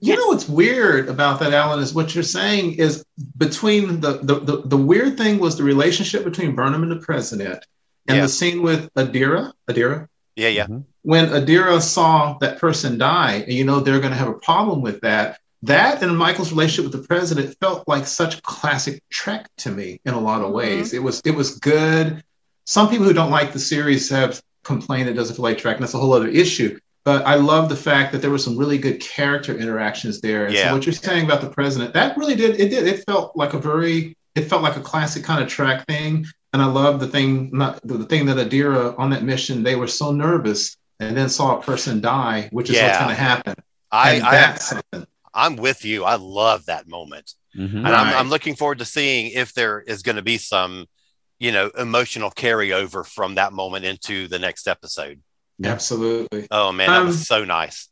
You know what's weird about that, Alan, is what you're saying is between the, the the the weird thing was the relationship between Burnham and the president. and Yeah. the scene with Adira, Adira, Yeah, yeah. when Adira saw that person die, and you know they're going to have a problem with that. That and Michael's relationship with the president felt like such classic Trek to me in a lot of mm-hmm. ways. It was it was good. Some people who don't like the series have complained it doesn't feel like Trek, and that's a whole other issue. But I love the fact that there were some really good character interactions there. And Yeah. so what you're saying about the president, that really did it did it felt like a very it felt like a classic kind of Trek thing. And I love the thing not the, thing that Adira on that mission, they were so nervous and then saw a person die, which is what's going to happen. I, I that's something. I'm with you. I love that moment. Mhm. and I'm, Right. I'm looking forward to seeing if there is going to be some you know emotional carryover from that moment into the next episode Absolutely. oh man that Um, was so nice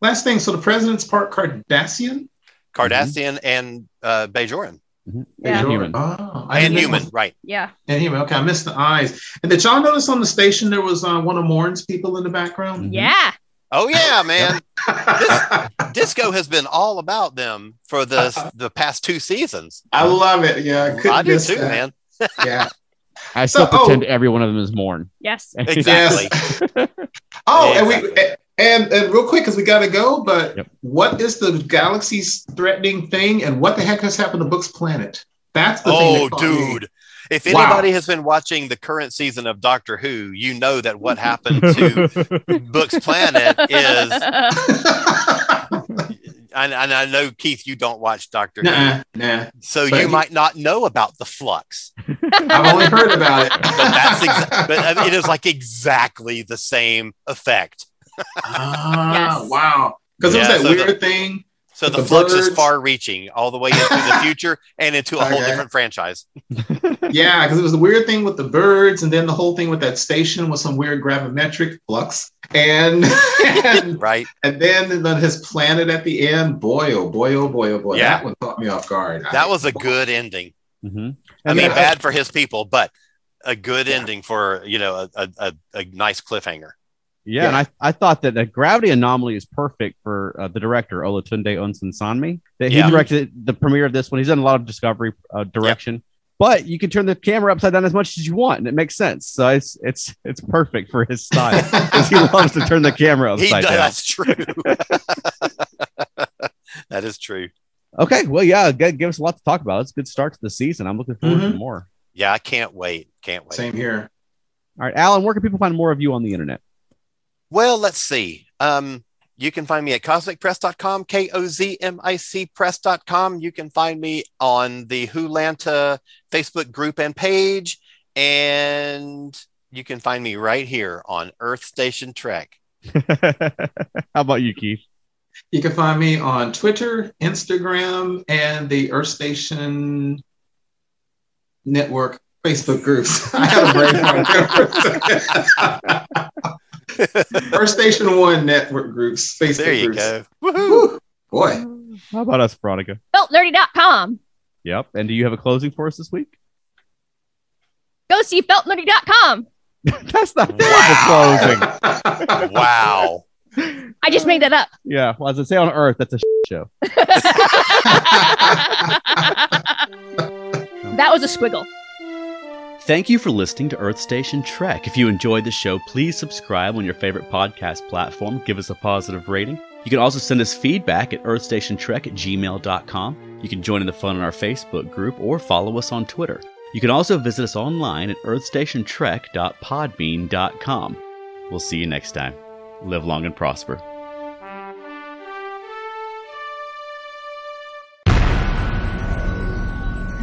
Last thing, so the president's part Cardassian? cardassian and uh bajoran Mhm. Yeah. And human. Oh, I and human know- right Yeah. And human. Okay, I missed the eyes. And did y'all notice on the station there was uh, one of Morn's people in the background? Mhm. Yeah. Oh yeah man disco has been all about them for the uh, uh. the past two seasons I love it. Yeah, I, i do too that. man Yeah. I still So- oh. pretend every one of them is Morn. Yes. exactly Oh, Yeah, and we and, and real quick because we got to go. But Yep. what is the galaxy's threatening thing, and what the heck has happened to Book's planet? That's the thing. oh that caught me. Dude if Wow. anybody has been watching the current season of doctor who you know that what happened to book's planet is and, and I know Keith, you don't watch Doctor Who, nah, nah. so But you he- might not know about the flux. I've only heard about it. But that's exa- but I mean, it is like exactly the same effect. ah, Yes. wow. Because it was that so the- weird thing. So the, the flux is far-reaching, all the way into the future and into a whole different franchise. Yeah, because it was the weird thing with the birds, and then the whole thing with that station was some weird gravimetric flux, and and, Right? and then then his planet at the end. Boy, oh boy, oh boy, oh boy, Yeah. that one caught me off guard. That was a good ending. Mhm. I mean, then- bad for his people, but a good Yeah. ending for you know a, a, a, a nice cliffhanger. Yeah, and I, I thought that the gravity anomaly is perfect for uh, the director Olatunde Osunsanmi. That he Yeah. directed the premiere of this one. He's done a lot of Discovery uh, direction, but you can turn the camera upside down as much as you want, and it makes sense. So it's it's it's perfect for his style because he loves to turn the camera He upside does, down. that's true. that is true. Okay, well, yeah, give us a lot to talk about. It's a good start to the season. I'm looking forward to Mhm. more. Yeah, I can't wait. Can't wait. Same here. All right, Alan, where can people find more of you on the internet? Well, let's see. Um, you can find me at kozmicpress.com, K O Z M I C press.com. You can find me on the Hulanta Facebook group and page. And you can find me right here on Earth Station Trek. How about you, Keith? You can find me on Twitter, Instagram, and the Earth Station Network Facebook groups. I have a brain fart. Earth Station One Network groups, Facebook There you groups. go. Woohoo. Woo, boy, How about us, Veronica? Feltnerdy.com. Yep. And do you have a closing for us this week? Go see feltnerdy.com. That's not terrible closing. Wow. I just made that up. Yeah. Well, as I say on Earth, that's a show. that was a squiggle. Thank you for listening to Earth Station Trek. If you enjoyed the show, please subscribe on your favorite podcast platform. Give us a positive rating. You can also send us feedback at earthstationtrek at gmail.com. You can join in the fun on our Facebook group or follow us on Twitter. You can also visit us online at earthstationtrek.podbean.com. We'll see you next time. Live long and prosper.